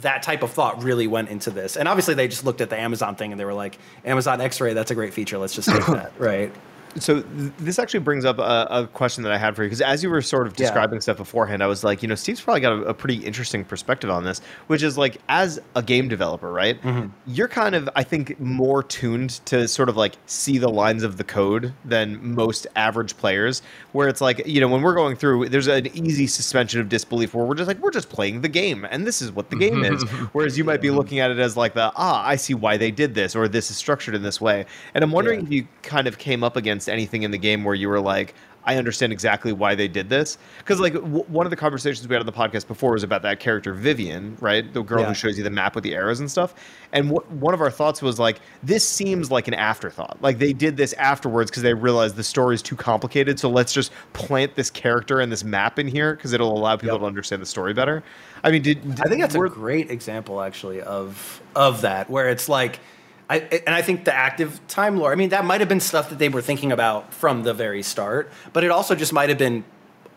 that type of thought really went into this. And obviously, they just looked at the Amazon thing and they were like, Amazon X-ray, that's a great feature. Let's just take that, right? So th- this actually brings up a, a, question that I had for you because as you were sort of describing yeah. stuff beforehand, I was like, you know, Steve's probably got a, a, pretty interesting perspective on this, which is like as a game developer, right? Mm-hmm. You're kind of, I think, more tuned to sort of like see the lines of the code than most average players. Where it's like, you know, when we're going through, there's an easy suspension of disbelief where we're just like, we're just playing the game, and this is what the game is. Whereas you might be looking at it as like the ah, I see why they did this, or this is structured in this way. And I'm wondering yeah. if you kind of came up against against anything in the game where you were like, I understand exactly why they did this. Because like w- one of the conversations we had on the podcast before was about that character Vivian, right? The girl yeah. who shows you the map with the arrows and stuff. And w- one of our thoughts was like, this seems like an afterthought. Like they did this afterwards because they realized the story is too complicated. So let's just plant this character and this map in here because it'll allow people yep. to understand the story better. I mean, did, did I think that's a great example actually of of that where it's like I, and I think the active time lore. I mean, that might have been stuff that they were thinking about from the very start, but it also just might have been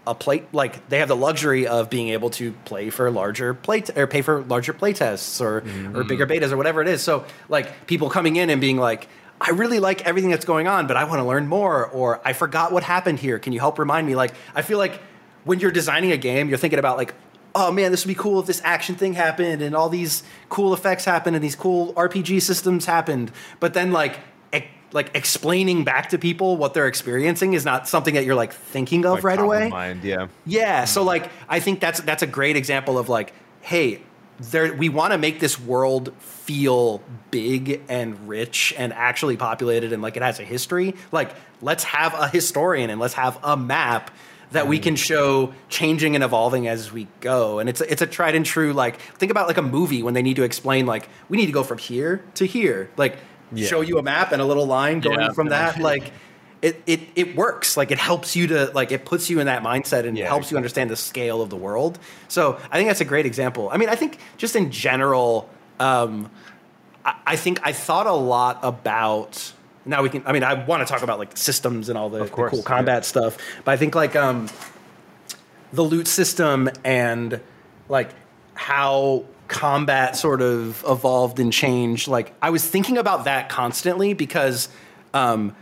a plate. Like they have the luxury of being able to play for larger play t- or pay for larger play tests or mm-hmm. or bigger betas or whatever it is. So like people coming in and being like, I really like everything that's going on, but I want to learn more, or I forgot what happened here. Can you help remind me? Like I feel like when you're designing a game, you're thinking about like oh man, this would be cool if this action thing happened and all these cool effects happened and these cool RPG systems happened. But then like e- like explaining back to people what they're experiencing is not something that you're like thinking of like right away. Mind, yeah. Yeah. So mm-hmm. like I think that's that's a great example of like, hey, there we want to make this world feel big and rich and actually populated and like it has a history. Like let's have a historian and let's have a map that we can show changing and evolving as we go. And it's a, it's a tried and true like think about like a movie when they need to explain like we need to go from here to here. Like yeah. show you a map and a little line going yeah. from that like it, it it works like it helps you to like it puts you in that mindset and yeah, helps exactly. you understand the scale of the world so i think that's a great example i mean i think just in general um, I, I think i thought a lot about now we can. I mean, I want to talk about like systems and all the, the cool combat yeah. stuff, but I think like um, the loot system and like how combat sort of evolved and changed. Like I was thinking about that constantly because um,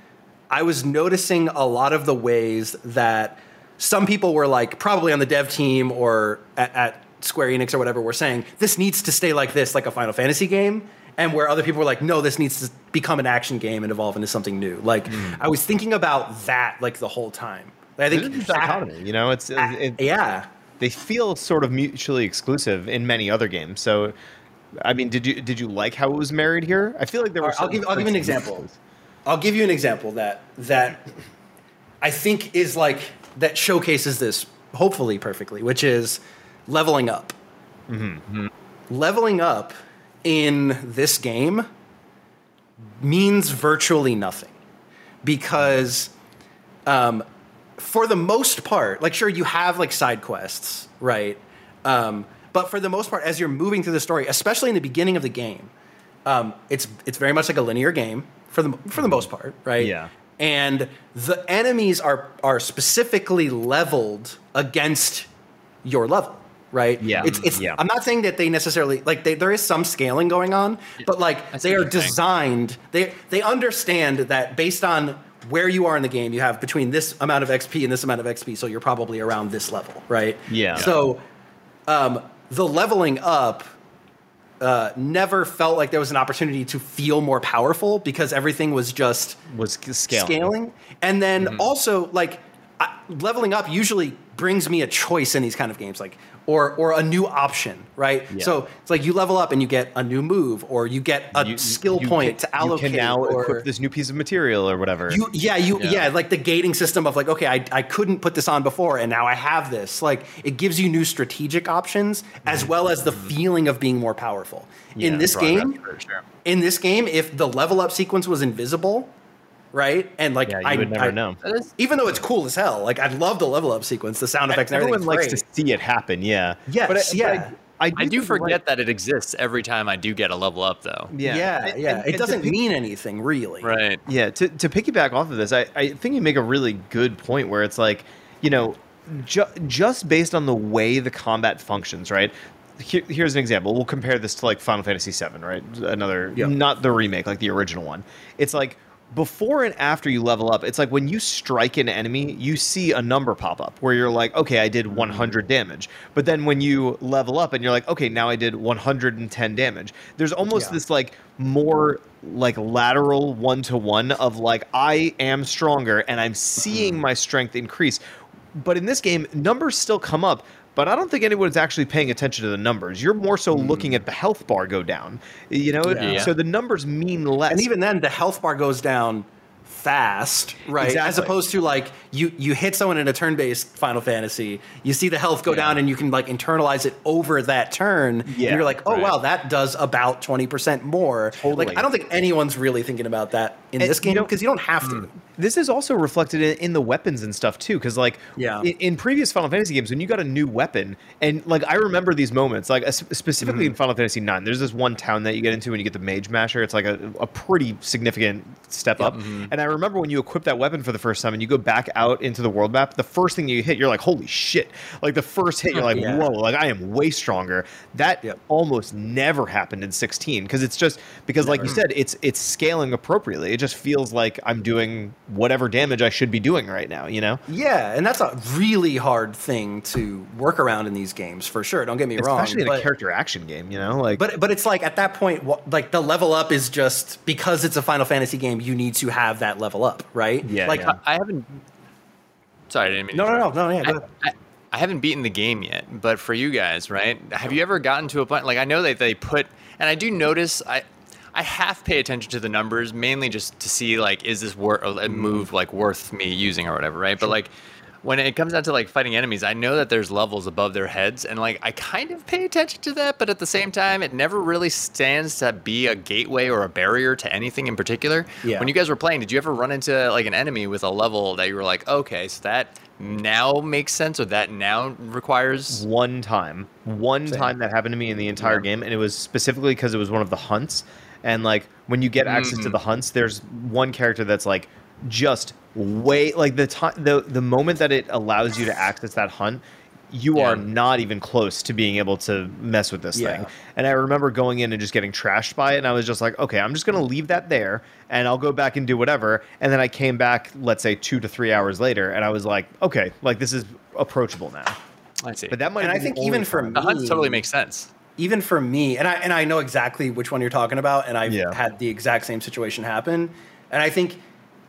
I was noticing a lot of the ways that some people were like probably on the dev team or at, at Square Enix or whatever were saying this needs to stay like this, like a Final Fantasy game and where other people were like, no, this needs to become an action game and evolve into something new. Like mm. I was thinking about that like the whole time. I think it's dichotomy. You know, it's it, yeah. They feel sort of mutually exclusive in many other games. So, I mean, did you did you like how it was married here? I feel like there were. I'll give I'll give an example. I'll give you an example that that I think is like that showcases this hopefully perfectly, which is leveling up. Mm-hmm. Leveling up in this game means virtually nothing. Because um, for the most part like sure you have like side quests right? Um, but for the most part as you're moving through the story especially in the beginning of the game um, it's it's very much like a linear game for the for the most part right? Yeah. And the enemies are are specifically leveled against your level right? Yeah. It's it's yeah. I'm not saying that they necessarily like they, there is some scaling going on, but like they are designed they they understand that based on where you are in the game, you have between this amount of XP and this amount of XP, so you're probably around this level, right? Yeah. So um, the leveling up uh, never felt like there was an opportunity to feel more powerful because everything was just was scaling, scaling. and then mm-hmm. also like I, leveling up usually brings me a choice in these kind of games. Like or or a new option, right? Yeah. So it's like you level up and you get a new move, or you get a you, skill you point can, to allocate. You can now or, equip this new piece of material or whatever. You, yeah, you yeah. yeah. like the gating system of like, okay, I, I couldn't put this on before, and now I have this. Like it gives you new strategic options as well as the mm-hmm. feeling of being more powerful. Yeah, in this game, sure. in this game, if the level up sequence was invisible, right? And like, yeah, I would never I, know. Even though it's cool as hell, like I'd love the level up sequence, the sound effects. Everyone likes great. to see it happen. Yeah. Yes. But, I, yeah. But I, I, do, I do forget right. that it exists every time I do get a level up, though. Yeah, yeah, and, yeah. And, it doesn't pick, mean anything really. Right. Yeah. To to piggyback off of this, I, I think you make a really good point where it's like, you know, ju- just based on the way the combat functions, right? Here, here's an example. We'll compare this to like Final Fantasy VII, right? Another, yep. not the remake, like the original one. It's like before and after you level up, it's like when you strike an enemy, you see a number pop up where you're like, okay, I did 100 damage. But then when you level up and you're like, okay, now I did 110 damage. There's almost yeah. this like more like lateral one to one of like, I am stronger and I'm seeing mm-hmm. my strength increase. But in this game, numbers still come up, but I don't think anyone's actually paying attention to the numbers. You're more so mm. looking at the health bar go down. You know, yeah. so the numbers mean less. And even then, the health bar goes down fast, right? Exactly. As opposed to like you you hit someone in a turn-based Final Fantasy, you see the health go yeah. down, and you can like internalize it over that turn. Yeah, and you're like, oh right. wow, that does about twenty percent more. Totally. Like I don't think anyone's really thinking about that in and this game because you, don't have to. This is also reflected in, in the weapons and stuff too, because like yeah. In, in, previous Final Fantasy games, when you got a new weapon, and like I remember these moments, like specifically mm-hmm. in Final Fantasy Nine, there's this one town that you get into when you get the Mage Masher. It's like a, a pretty significant step yep. up, mm-hmm. and I remember when you equip that weapon for the first time and you go back out into the world map, the first thing you hit, you're like, holy shit! Like the first hit, you're like, yeah. whoa! Like I am way stronger. That yep. almost never happened in 16 because it's just because, never. like you said, it's it's scaling appropriately. It just feels like I'm doing whatever damage I should be doing right now. You know? Yeah, and that's a really hard thing to work around in these games for sure. Don't get me Especially wrong. Especially in but, a character action game, you know? Like, but but it's like at that point, like the level up is just because it's a Final Fantasy game, you need to have that level up, right? Yeah. Like yeah. I haven't. Sorry, I didn't mean. No, no, no, no, yeah. I, I, I haven't beaten the game yet, but for you guys, right? Have you ever gotten to a point like I know that they put, and I do notice I I half pay attention to the numbers mainly just to see like is this worth a move mm. like worth me using or whatever, right? But like when it comes down to like fighting enemies, I know that there's levels above their heads, and like I kind of pay attention to that, but at the same time, it never really stands to be a gateway or a barrier to anything in particular. Yeah. When you guys were playing, did you ever run into like an enemy with a level that you were like, okay, so that now makes sense, or that now requires one time, one Same. time that happened to me in the entire yeah. game, and it was specifically because it was one of the hunts, and like when you get access mm-hmm. to the hunts, there's one character that's like just way like the time the the moment that it allows you to access that hunt you yeah. are not even close to being able to mess with this yeah. thing. And I remember going in and just getting trashed by it, and I was just like, okay, I'm just gonna leave that there, and I'll go back and do whatever. And then I came back, let's say two to three hours later, and I was like, okay, like this is approachable now. I see. But that might. And I think even for me, the hunt totally makes sense. Even for me, and I and I know exactly which one you're talking about, and I've yeah. had the exact same situation happen. And I think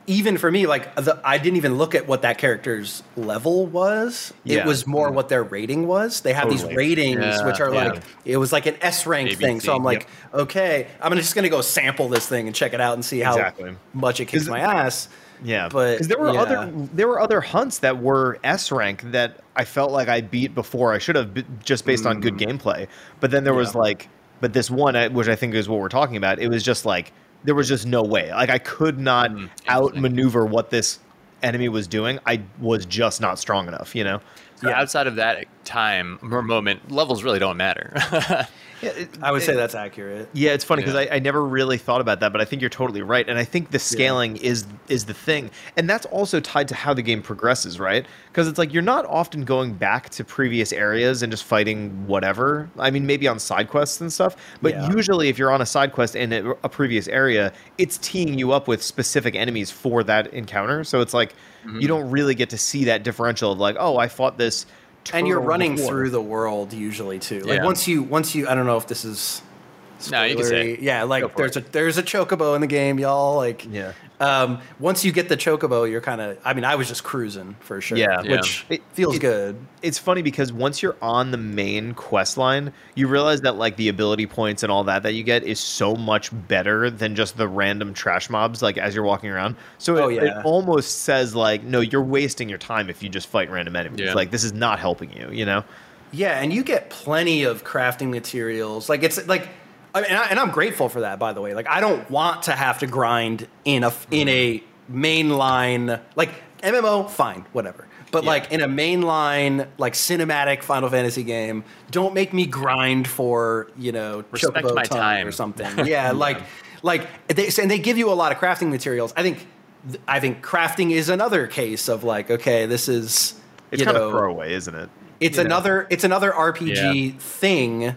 even for me, like the, I didn't even look at what that character's level was. Yeah. It was more what their rating was. They have totally. these ratings, yeah. which are yeah. like it was like an S rank thing. So I'm like, yep. okay, I'm just gonna go sample this thing and check it out and see how exactly. much it kicks my ass. Yeah, but because there were other there were other hunts that were S rank that I felt like I beat before I should have just based mm. on good mm. gameplay. But then there was like, but this one, which I think is what we're talking about, it was just like there was just no way. Like I could not mm, outmaneuver what this enemy was doing. I was just not strong enough, you know. So yeah. outside of that time or moment, levels really don't matter. Yeah, it, I would it, say that's accurate. Yeah, it's funny because yeah. I, I, never really thought about that, but I think you're totally right, and I think the scaling yeah. is is the thing, and that's also tied to how the game progresses, right? Because it's like you're not often going back to previous areas and just fighting whatever. I mean, maybe on side quests and stuff, but yeah. usually if you're on a side quest in a, a, previous area, it's teeing you up with specific enemies for that encounter. So it's like mm-hmm. you don't really get to see that differential of like, oh, I fought this and you're running before. through the world usually too. Like yeah. once you once you I don't know if this is no, you can say. Yeah, like there's it. a there's a chocobo in the game, y'all. Like yeah. Um, once you get the chocobo, you're kind of. I mean, I was just cruising for sure. Yeah, which it, feels it, good. It's funny because once you're on the main quest line, you realize that like the ability points and all that that you get is so much better than just the random trash mobs. Like as you're walking around, so oh, it, yeah. it almost says like, no, you're wasting your time if you just fight random enemies. Yeah. Like this is not helping you. You know. Yeah, and you get plenty of crafting materials. Like it's like I mean, and, I, am grateful for that, by the way. Like, I don't want to have to grind in a in a mainline like MMO. Fine, whatever. But yeah. like in a mainline like cinematic Final Fantasy game, don't make me grind for you know respect my time or something. Yeah, yeah. like like they and they give you a lot of crafting materials. I think I think crafting is another case of like okay, this is it's you kind know, of throwaway, isn't it? It's you another know? it's another RPG yeah. thing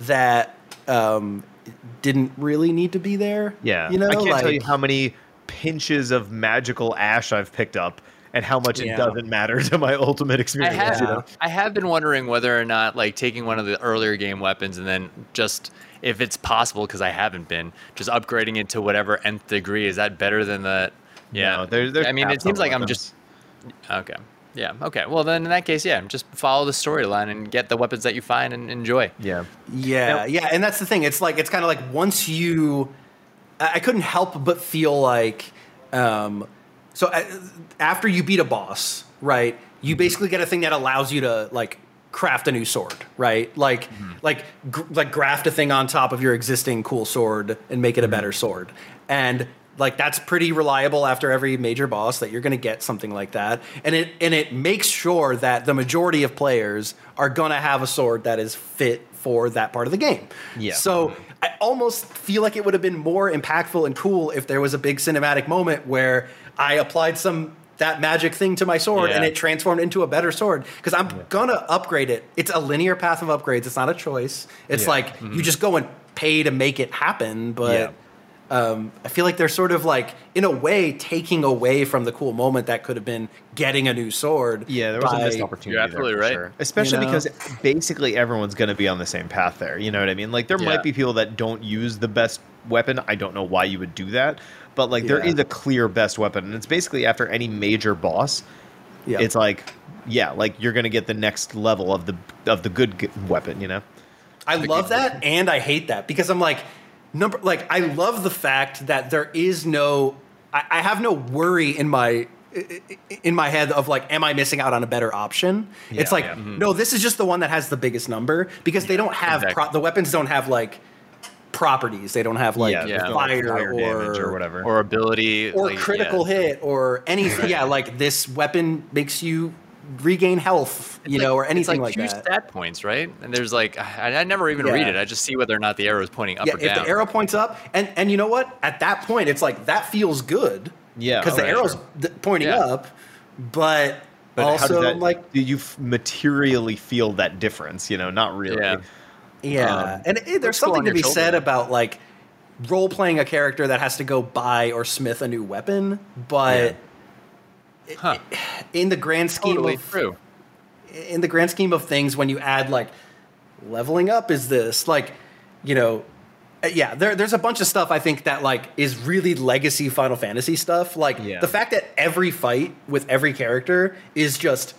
that um, didn't really need to be there. Yeah, you know, I can't like, tell you how many pinches of magical ash I've picked up and how much yeah. it doesn't matter to my ultimate experience. I have, you know? I have been wondering whether or not like taking one of the earlier game weapons and then just if it's possible because I haven't been just upgrading it to whatever nth degree is that better than the yeah. No, there's, there's I mean, it seems like weapons. I'm just okay. Yeah. Okay. Well, then in that case, yeah, just follow the storyline and get the weapons that you find and enjoy. Yeah. Yeah. Now, yeah. And that's the thing. It's like it's kind of like once you, I couldn't help but feel like, um, so uh, after you beat a boss, right? You basically get a thing that allows you to like craft a new sword, right? Like mm-hmm. like gr- like graft a thing on top of your existing cool sword and make it a mm-hmm. better sword. And like that's pretty reliable after every major boss that you're going to get something like that. And it and it makes sure that the majority of players are going to have a sword that is fit for that part of the game. Yeah. So I almost feel like it would have been more impactful and cool if there was a big cinematic moment where I applied some that magic thing to my sword yeah. and it transformed into a better sword because I'm yeah. gonna upgrade it. It's a linear path of upgrades. It's not a choice. It's yeah. like mm-hmm. you just go and pay to make it happen, but um, I feel like they're sort of like, in a way, taking away from the cool moment that could have been getting a new sword. Yeah, there was by, a missed opportunity. You're absolutely there right. Sure. Especially you know? because basically everyone's going to be on the same path there. You know what I mean? Like there yeah. might be people that don't use the best weapon. I don't know why you would do that, but like yeah. there is a clear best weapon, and it's basically after any major boss. Yeah. It's like, yeah, like you're going to get the next level of the of the good weapon. You know. I the love that, and I hate that because I'm like number like I love the fact that there is no I, I have no worry in my in my head of like, am I missing out on a better option? Yeah, it's like, yeah. mm-hmm. no, this is just the one that has the biggest number because yeah, they don't have exactly. pro- the weapons don't have like properties. They don't have like fire, fire or, or whatever or ability or like, critical hit or anything. yeah, like this weapon makes you regain health, you know, or anything like, like that. stat points, right? And there's like I, I never even yeah. read it. I just see whether or not the arrow is pointing up yeah, or if down. If the arrow points up, and and you know what? At that point, it's like that feels good. Yeah, because the arrow's sure. pointing yeah. up, but. But also, that, like, do you materially feel that difference? You know, not really. Yeah, yeah. Um, and it, there's something to be shoulder. said about like role playing a character that has to go buy or smith a new weapon, but huh. in the grand scheme totally of true. in the grand scheme of things, when you add like leveling up, is this like you know uh, yeah, there, there's a bunch of stuff I think that like is really legacy Final Fantasy stuff. Like yeah. the fact that every fight with every character is just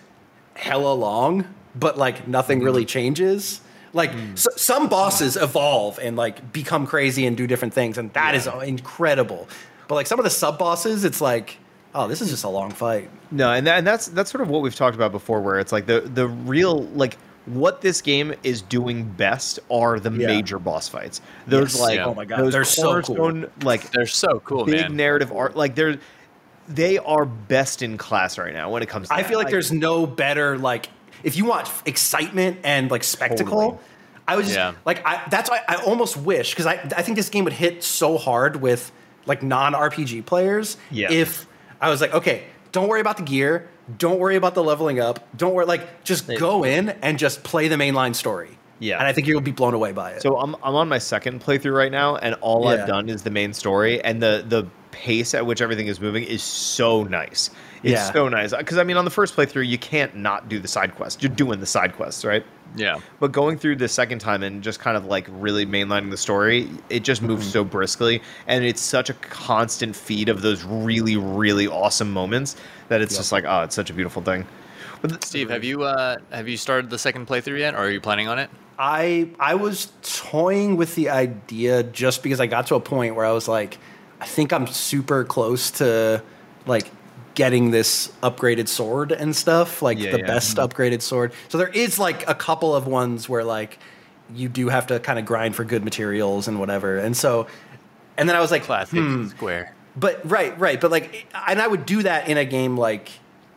hella long, but like nothing mm. really changes. Like mm. so, some bosses evolve and like become crazy and do different things, and that yeah. is incredible. But like some of the sub bosses, it's like oh, this is just a long fight. No, and that, and that's that's sort of what we've talked about before, where it's like the the real like what this game is doing best are the yeah. major boss fights. Those yes, like yeah. oh my god, those they're so cool. Like they're so cool, big man. narrative art. Like they're they are best in class right now when it comes. to I that. feel like, there's no better like if you want excitement and like spectacle. Totally. I was just, yeah. like I, that's why I almost wish because I I think this game would hit so hard with like non RPG players yeah. if I was like, okay, don't worry about the gear. Don't worry about the leveling up. Don't worry, like, just go in and just play the mainline story. Yeah. And I think you'll be blown away by it. So I'm, I'm on my second playthrough right now, and all yeah. I've done is the main story, and the, the pace at which everything is moving is so nice. It's yeah. so nice. Because, I mean, on the first playthrough, you can't not do the side quests. You're doing the side quests, right? Yeah. But going through the second time and just kind of like really mainlining the story, it just moves mm-hmm. so briskly. And it's such a constant feed of those really, really awesome moments that it's yep. just like, oh, it's such a beautiful thing. But Steve, have you uh, have you started the second playthrough yet, or are you planning on it? I I was toying with the idea just because I got to a point where I was like, I think I'm super close to like getting this upgraded sword and stuff, like yeah, the yeah. best upgraded sword. So there is like a couple of ones where like you do have to kind of grind for good materials and whatever. And so, and then I was like, classic hmm. square. But right, right. But like, and I would do that in a game like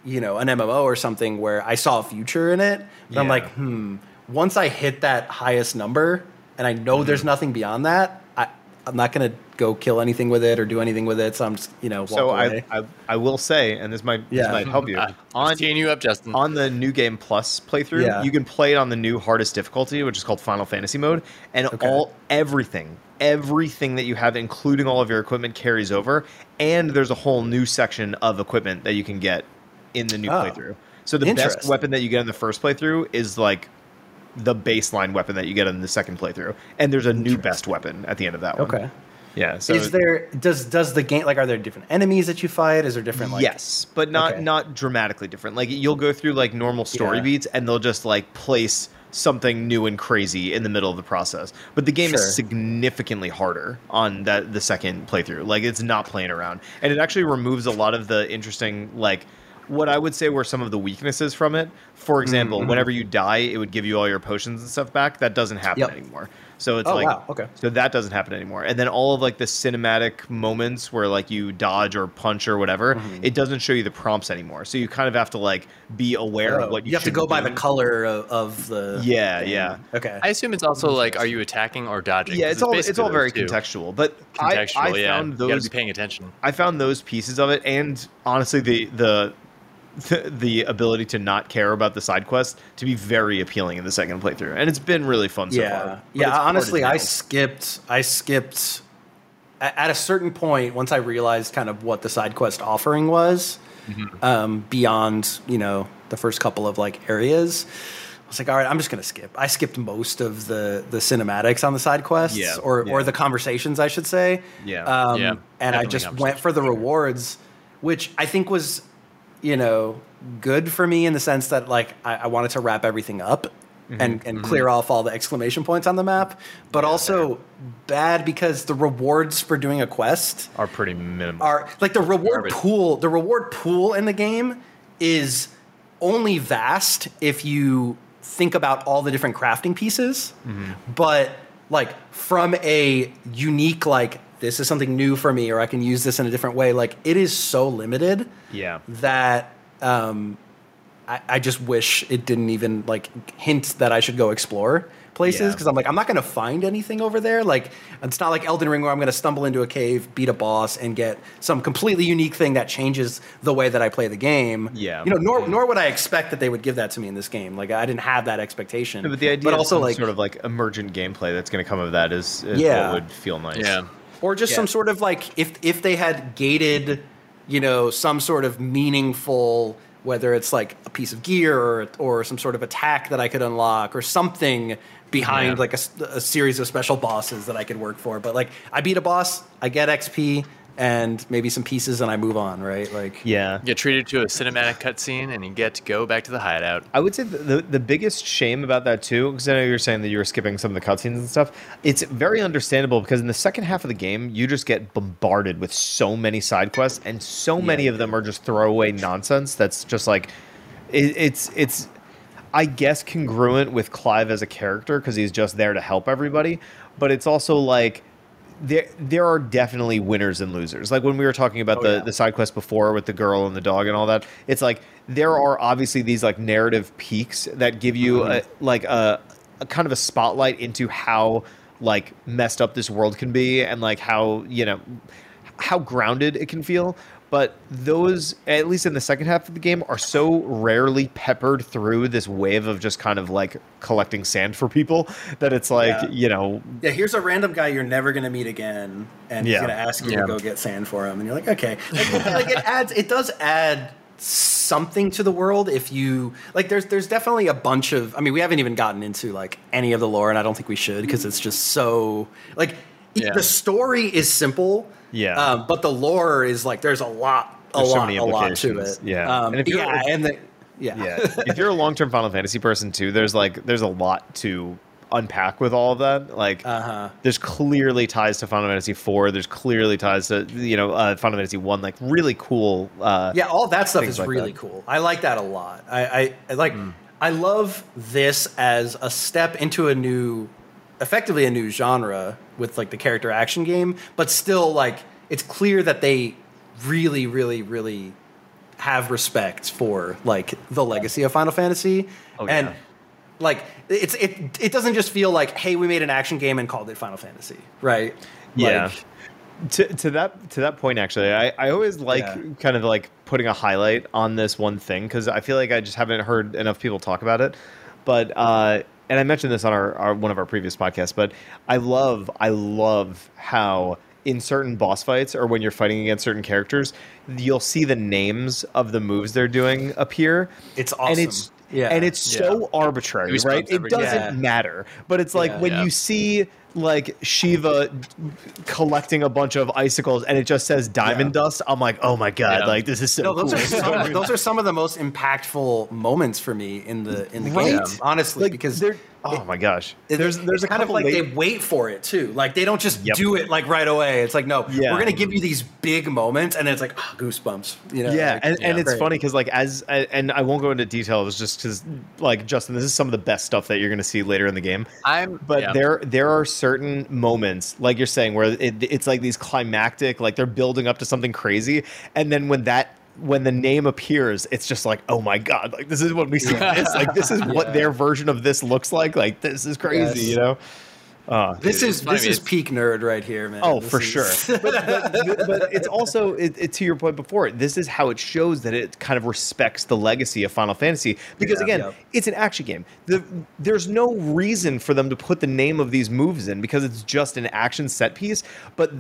you know an MMO or something where I saw a future in it. But yeah. I'm like, hmm. Once I hit that highest number, and I know mm-hmm. there's nothing beyond that, I I'm not gonna go kill anything with it or do anything with it. So I'm just, you know, so I, I, I will say, and this might yeah. this might help you uh, on teeing you up, Justin. On the new game plus playthrough, yeah. you can play it on the new hardest difficulty, which is called Final Fantasy mode, and okay. all everything everything that you have, including all of your equipment, carries over. And there's a whole new section of equipment that you can get in the new oh, playthrough. So the best weapon that you get in the first playthrough is like the baseline weapon that you get in the second playthrough, and there's a new best weapon at the end of that one. Okay. Yeah. So is there does does the game like are there different enemies that you fight? Is there different like Yes, but not okay. not dramatically different. Like you'll go through like normal story yeah. beats and they'll just like place something new and crazy in the middle of the process. But the game sure. is significantly harder on that the second playthrough. Like it's not playing around, and it actually removes a lot of the interesting like what I would say were some of the weaknesses from it. For example, mm-hmm. whenever you die, it would give you all your potions and stuff back. That doesn't happen yep. anymore. So it's oh, like wow. okay. So that doesn't happen anymore. And then all of like the cinematic moments where like you dodge or punch or whatever, mm-hmm. it doesn't show you the prompts anymore. So you kind of have to like be aware oh, of what you, you have to go by the color of, of the Yeah, game. yeah. Okay. I assume it's also like are you attacking or dodging? Yeah, it's all it's all very two. contextual. But contextual, I, I yeah. found those you gotta be paying attention. I found those pieces of it and honestly the the the, ability to not care about the side quest to be very appealing in the second playthrough, and it's been really fun so yeah. far. Yeah, honestly, I skipped. I skipped at a certain point once I realized kind of what the side quest offering was mm-hmm. um, beyond you know the first couple of like areas. I was like, all right, I'm just gonna skip. I skipped most of the the cinematics on the side quests, yeah, or yeah. or the conversations, I should say. Yeah, um, yeah. And I just went for the rewards, which I think was you know, good for me in the sense that like I, I wanted to wrap everything up mm-hmm. and, and mm-hmm. clear off all the exclamation points on the map, but yeah, also bad because the rewards for doing a quest are pretty minimal. Are like the reward Garbage. pool. The reward pool in the game is only vast if you think about all the different crafting pieces, mm-hmm. but like from a unique like this is something new for me or I can use this in a different way. Like it is so limited. Yeah. That um, I, I just wish it didn't even like hint that I should go explore places because yeah. I'm like I'm not going to find anything over there. Like it's not like Elden Ring where I'm going to stumble into a cave, beat a boss, and get some completely unique thing that changes the way that I play the game. Yeah, you know, nor nor would I expect that they would give that to me in this game. Like I didn't have that expectation. but the idea, but also like sort of like emergent gameplay that's going to come of that is, is yeah. would feel nice. Yeah or just yeah. some sort of like if if they had gated, you know, some sort of meaningful whether it's like a piece of gear or or some sort of attack that I could unlock or something behind yeah. like a, a, series of special bosses that I could work for. But like I beat a boss, I get XP, and maybe some pieces and I move on, right? Like yeah, get treated to a cinematic cutscene and you get to go back to the hideout. I would say the the, the biggest shame about that too, because I know you're saying that you were skipping some of the cutscenes and stuff. It's very understandable because in the second half of the game, you just get bombarded with so many side quests, and so yeah, many of them are just throwaway nonsense. That's just like it, it's it's. I guess congruent with Clive as a character because he's just there to help everybody, but it's also like there there are definitely winners and losers. Like when we were talking about oh, the yeah. the side quest before with the girl and the dog and all that, it's like there are obviously these like narrative peaks that give you mm-hmm. a, like a, a kind of a spotlight into how like messed up this world can be and like how you know how grounded it can feel but those at least in the second half of the game are so rarely peppered through this wave of just kind of like collecting sand for people that it's like yeah. you know yeah here's a random guy you're never going to meet again and yeah. he's going to ask you yeah. to go get sand for him and you're like okay like, like it adds it does add something to the world if you like there's there's definitely a bunch of i mean we haven't even gotten into like any of the lore and i don't think we should because it's just so like yeah. the story is simple yeah. Um, but the lore is like there's a lot, a there's lot, so a lot to it. Yeah. Um, and yeah, and the, yeah. yeah. if you're a long-term Final Fantasy person too, there's like there's a lot to unpack with all of that. Like, uh-huh. there's clearly ties to Final Fantasy IV. There's clearly ties to you know uh, Final Fantasy One. Like, really cool. Uh, yeah, all that stuff is like really that. cool. I like that a lot. I, I, I like. Mm. I love this as a step into a new effectively a new genre with like the character action game, but still like it's clear that they really, really, really have respect for like the legacy of Final Fantasy. Oh, yeah. And like it's it it doesn't just feel like, hey, we made an action game and called it Final Fantasy, right? Yeah. Like, to, to that to that point actually I, I always like yeah. kind of like putting a highlight on this one thing because i feel like i just haven't heard enough people talk about it but uh, and I mentioned this on our, our one of our previous podcasts, but I love I love how in certain boss fights or when you're fighting against certain characters, you'll see the names of the moves they're doing appear. It's awesome. And it's yeah. And it's so arbitrary, it right? It doesn't yeah. matter. But it's like when you see like Shiva collecting a bunch of icicles and it just says diamond yeah. dust, I'm like, oh my god, yeah. like this is so no, those cool. Are some, those are some of the most impactful moments for me in the in the right? game, honestly, like, because they're Oh my gosh! There's there's a kind of like late... they wait for it too. Like they don't just yep. do it like right away. It's like no, yeah. we're gonna give you these big moments, and then it's like oh, goosebumps. You know? Yeah, like, and, yeah, and it's funny because like as and I won't go into detail. It's just because like Justin, this is some of the best stuff that you're gonna see later in the game. I'm but yeah. there there are certain moments like you're saying where it, it's like these climactic, like they're building up to something crazy, and then when that when the name appears, it's just like, oh my god, like this is what we see this, like this is yeah. what their version of this looks like. Like this is crazy, yes. you know. Uh, this dude, is this is peak nerd right here, man. Oh, this for is... sure. but, but, but, it's also it, it, to your point before. This is how it shows that it kind of respects the legacy of Final Fantasy because yeah, again, yeah. it's an action game. The, there's no reason for them to put the name of these moves in because it's just an action set piece. But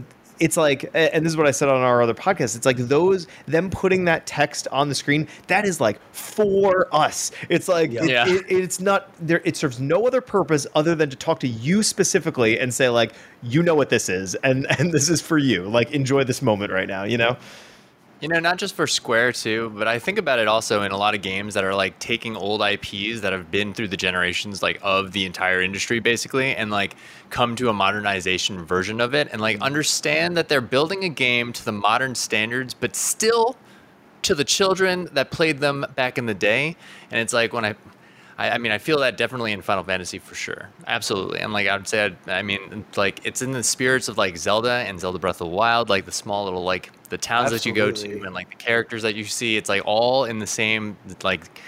it's like and this is what i said on our other podcast it's like those them putting that text on the screen that is like for us. It's like yeah. It, it, it's not there it serves no other purpose other than to talk to you specifically and say like you know what this is and and this is for you. Like enjoy this moment right now you know you know, not just for Square too, but I think about it also in a lot of games that are like taking old IPs that have been through the generations like of the entire industry basically and like come to a modernization version of it and like mm-hmm. understand that they're building a game to the modern standards but still to the children that played them back in the day. And it's like when I I, I, mean, I feel that definitely in Final Fantasy for sure. Absolutely. And like, I would say, I'd, i mean, like, it's in the spirits of like Zelda and Zelda Breath of the Wild, like the small little, like, the towns Absolutely. that you go to and like the characters that you see. It's like all in the same, like,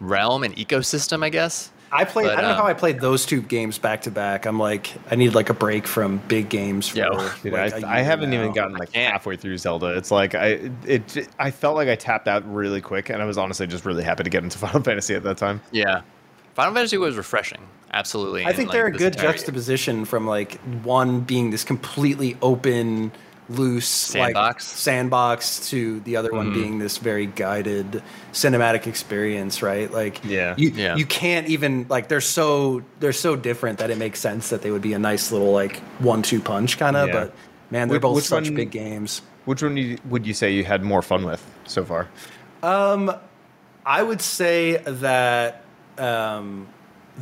realm and ecosystem, I guess. I played. But, I don't know how um, I played those two games back to back. I'm like, I need like a break from big games. For, yeah, dude, like I, I haven't now. even gotten like halfway through Zelda. It's like I it I felt like I tapped out really quick, and I was honestly just really happy to get into Final Fantasy at that time. Yeah, Final Fantasy was refreshing. Absolutely. I think they're a good juxtaposition from like one being this completely open loose sandbox like, sandbox to the other mm-hmm. one being this very guided cinematic experience right like yeah you, yeah. you can't even like they're so they're so different that it makes sense that they would be a nice little like one two punch kind of yeah. but man they're which, both which such one, big games which one you, would you say you had more fun with so far um i would say that um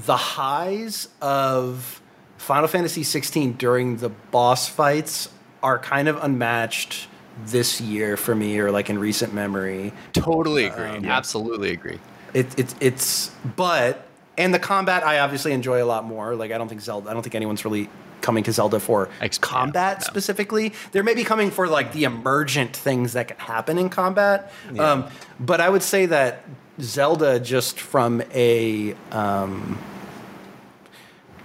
the highs of Final Fantasy 16 during the boss fights are kind of unmatched this year for me or like in recent memory. Totally agree. Um, Absolutely agree. It, it, it's but and the combat I obviously enjoy a lot more. Like I don't think Zelda I don't think anyone's really coming to Zelda for Ex- combat yeah, no. specifically. They're maybe coming for like the emergent things that can happen in combat. Yeah. Um, but I would say that Zelda just from a um,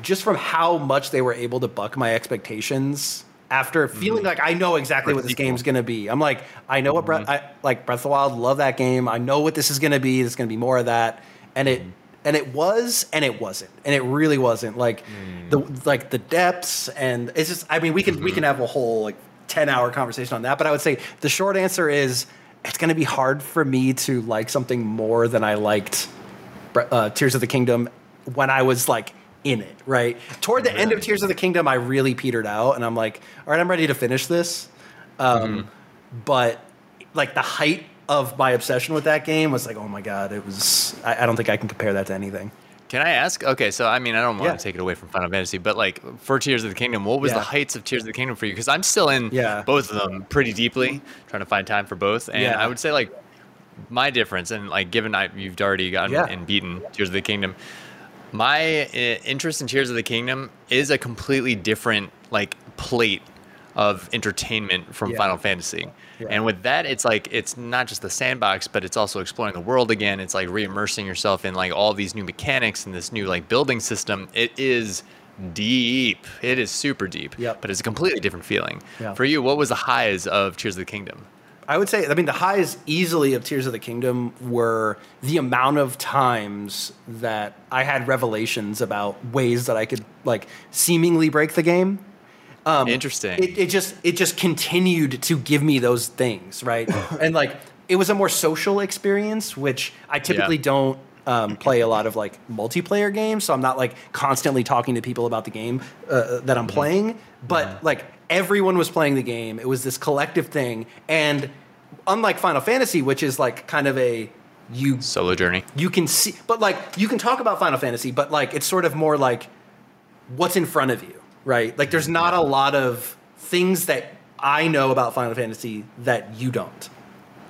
just from how much they were able to buck my expectations after feeling mm-hmm. like I know exactly what this game's going to be. I'm like, I know what Breath, mm-hmm. I, like Breath of the Wild, love that game. I know what this is going to be. It's going to be more of that, and it mm-hmm. and it was, and it wasn't, and it really wasn't. Like mm. the like the depths, and it's just. I mean, we can mm-hmm. we can have a whole like ten hour conversation on that, but I would say the short answer is it's going to be hard for me to like something more than I liked uh, Tears of the Kingdom when I was like in it, right? Toward the end of Tears of the Kingdom, I really petered out, and I'm like, all right, I'm ready to finish this. Um, mm-hmm. But like the height of my obsession with that game was like, oh my god, it was. I, I don't think I can compare that to anything. Can I ask? Okay, so I mean, I don't want yeah. to take it away from Final Fantasy, but like for Tears of the Kingdom, what was yeah. the heights of Tears of the Kingdom for you? Because I'm still in yeah. both of them pretty deeply, trying to find time for both, and I would say like my difference, and like given I, you've already gotten and beaten Tears of the Kingdom, my uh, interest in Tears of the Kingdom is a completely different like plate of entertainment from yeah. Final Fantasy. Yeah. And with that, it's like it's not just the sandbox, but it's also exploring the world again. It's like re-immersing yourself in like all these new mechanics and this new like building system. It is deep. It is super deep. Yep. But it's a completely different feeling. Yeah. For you, what was the highs of Tears of the Kingdom? I would say, I mean, the highs easily of Tears of the Kingdom were the amount of times that I had revelations about ways that I could like seemingly break the game. Um, Interesting. It, it just it just continued to give me those things, right? and like it was a more social experience, which I typically yeah. don't um, play a lot of like multiplayer games, so I'm not like constantly talking to people about the game uh, uh that I'm mm-hmm. playing. But mm-hmm. like everyone was playing the game, it was this collective thing, and unlike Final Fantasy, which is like kind of a you solo journey, you can see, but like you can talk about Final Fantasy, but like it's sort of more like what's in front of you, right? Like there's not a lot of things that I know about Final Fantasy that you don't.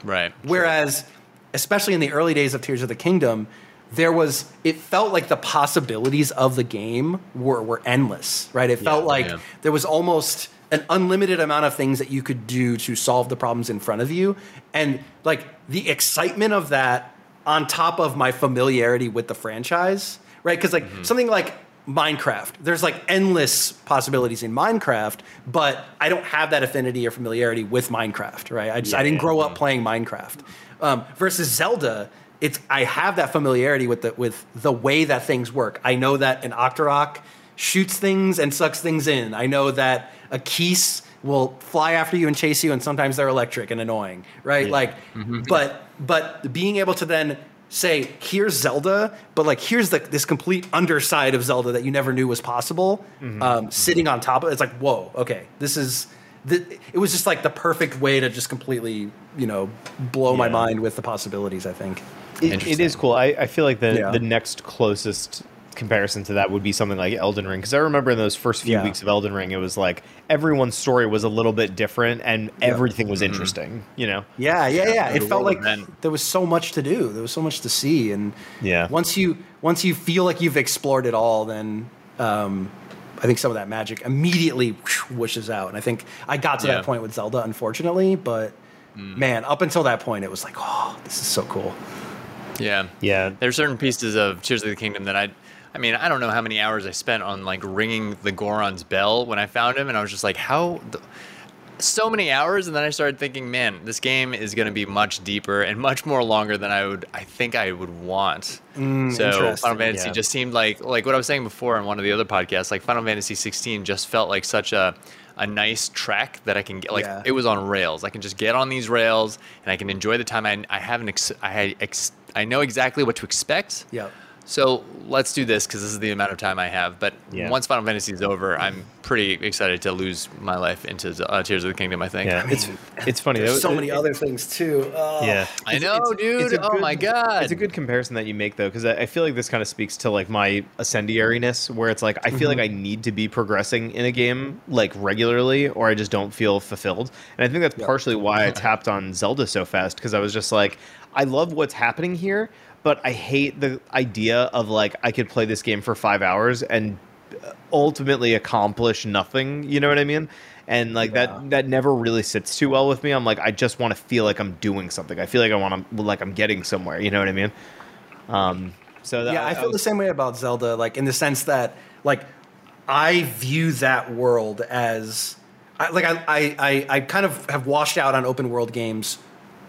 Right. Whereas, especially in the early days of Tears of the Kingdom, there was it felt like the possibilities of the game were were endless, right? It felt yeah, like yeah. there was almost an unlimited amount of things that you could do to solve the problems in front of you. And like the excitement of that on top of my familiarity with the franchise, right? Because like mm-hmm. something like Minecraft. There's like endless possibilities in Minecraft, but I don't have that affinity or familiarity with Minecraft, right? I just yeah, I didn't grow up playing Minecraft. Um, versus Zelda, it's I have that familiarity with the with the way that things work. I know that an Octorok shoots things and sucks things in. I know that a Keese will fly after you and chase you, and sometimes they're electric and annoying, right? Yeah. Like, mm-hmm. but but being able to then say here's Zelda, but like here's the, this complete underside of Zelda that you never knew was possible, mm-hmm. Um, sitting on top of it. It's like whoa, okay, this is. The, it was just like the perfect way to just completely, you know, blow yeah. my mind with the possibilities. I think it, it is cool. I, I feel like the yeah. the next closest comparison to that would be something like Elden Ring because I remember in those first few yeah. weeks of Elden Ring, it was like everyone's story was a little bit different and everything was mm-hmm. interesting. You know? Yeah, yeah, yeah. It felt like there was so much to do. There was so much to see, and yeah, once you once you feel like you've explored it all, then. Um, I think some of that magic immediately whooshes out, and I think I got to yeah. that point with Zelda, unfortunately. But mm. man, up until that point, it was like, oh, this is so cool. Yeah, yeah. There's certain pieces of Tears of the Kingdom that I I mean, I don't know how many hours I spent on like ringing the Goron's bell when I found him, and I was just like, how. so many hours and then i started thinking man this game is going to be much deeper and much more longer than i would i think i would want mm, so final fantasy yeah. just seemed like like what i was saying before on one of the other podcasts like final fantasy 16 just felt like such a a nice track that I can get. Like yeah. it was on rails. I can just get on these rails and I can enjoy the time. I, I haven't. Ex- I had. Ex- I know exactly what to expect. Yeah. So let's do this because this is the amount of time I have. But yeah. once Final Fantasy is over, I'm pretty excited to lose my life into uh, Tears of the Kingdom. I think. Yeah, I mean, it's it's funny. There's so many other things too. Oh. Yeah, I know, it's, dude. It's oh good, my god, it's a good comparison that you make though, because I, I, feel like this kind of speaks to like my ascendiariness, where it's like I feel mm-hmm. like I need to be progressing in a game like regularly, or I just don't feel fulfilled. And I think that's yep. partially why I tapped on Zelda so fast because I was just like, I love what's happening here but I hate the idea of like I could play this game for five hours and ultimately accomplish nothing. You know what I mean? And like yeah. that that never really sits too well with me. I'm like I just want to feel like I'm doing something. I feel like I want to like I'm getting somewhere. You know what I mean? Um. So that, yeah, I feel was, the same way about Zelda. Like in the sense that like I view that world as I, like I, I I kind of have washed out on open world games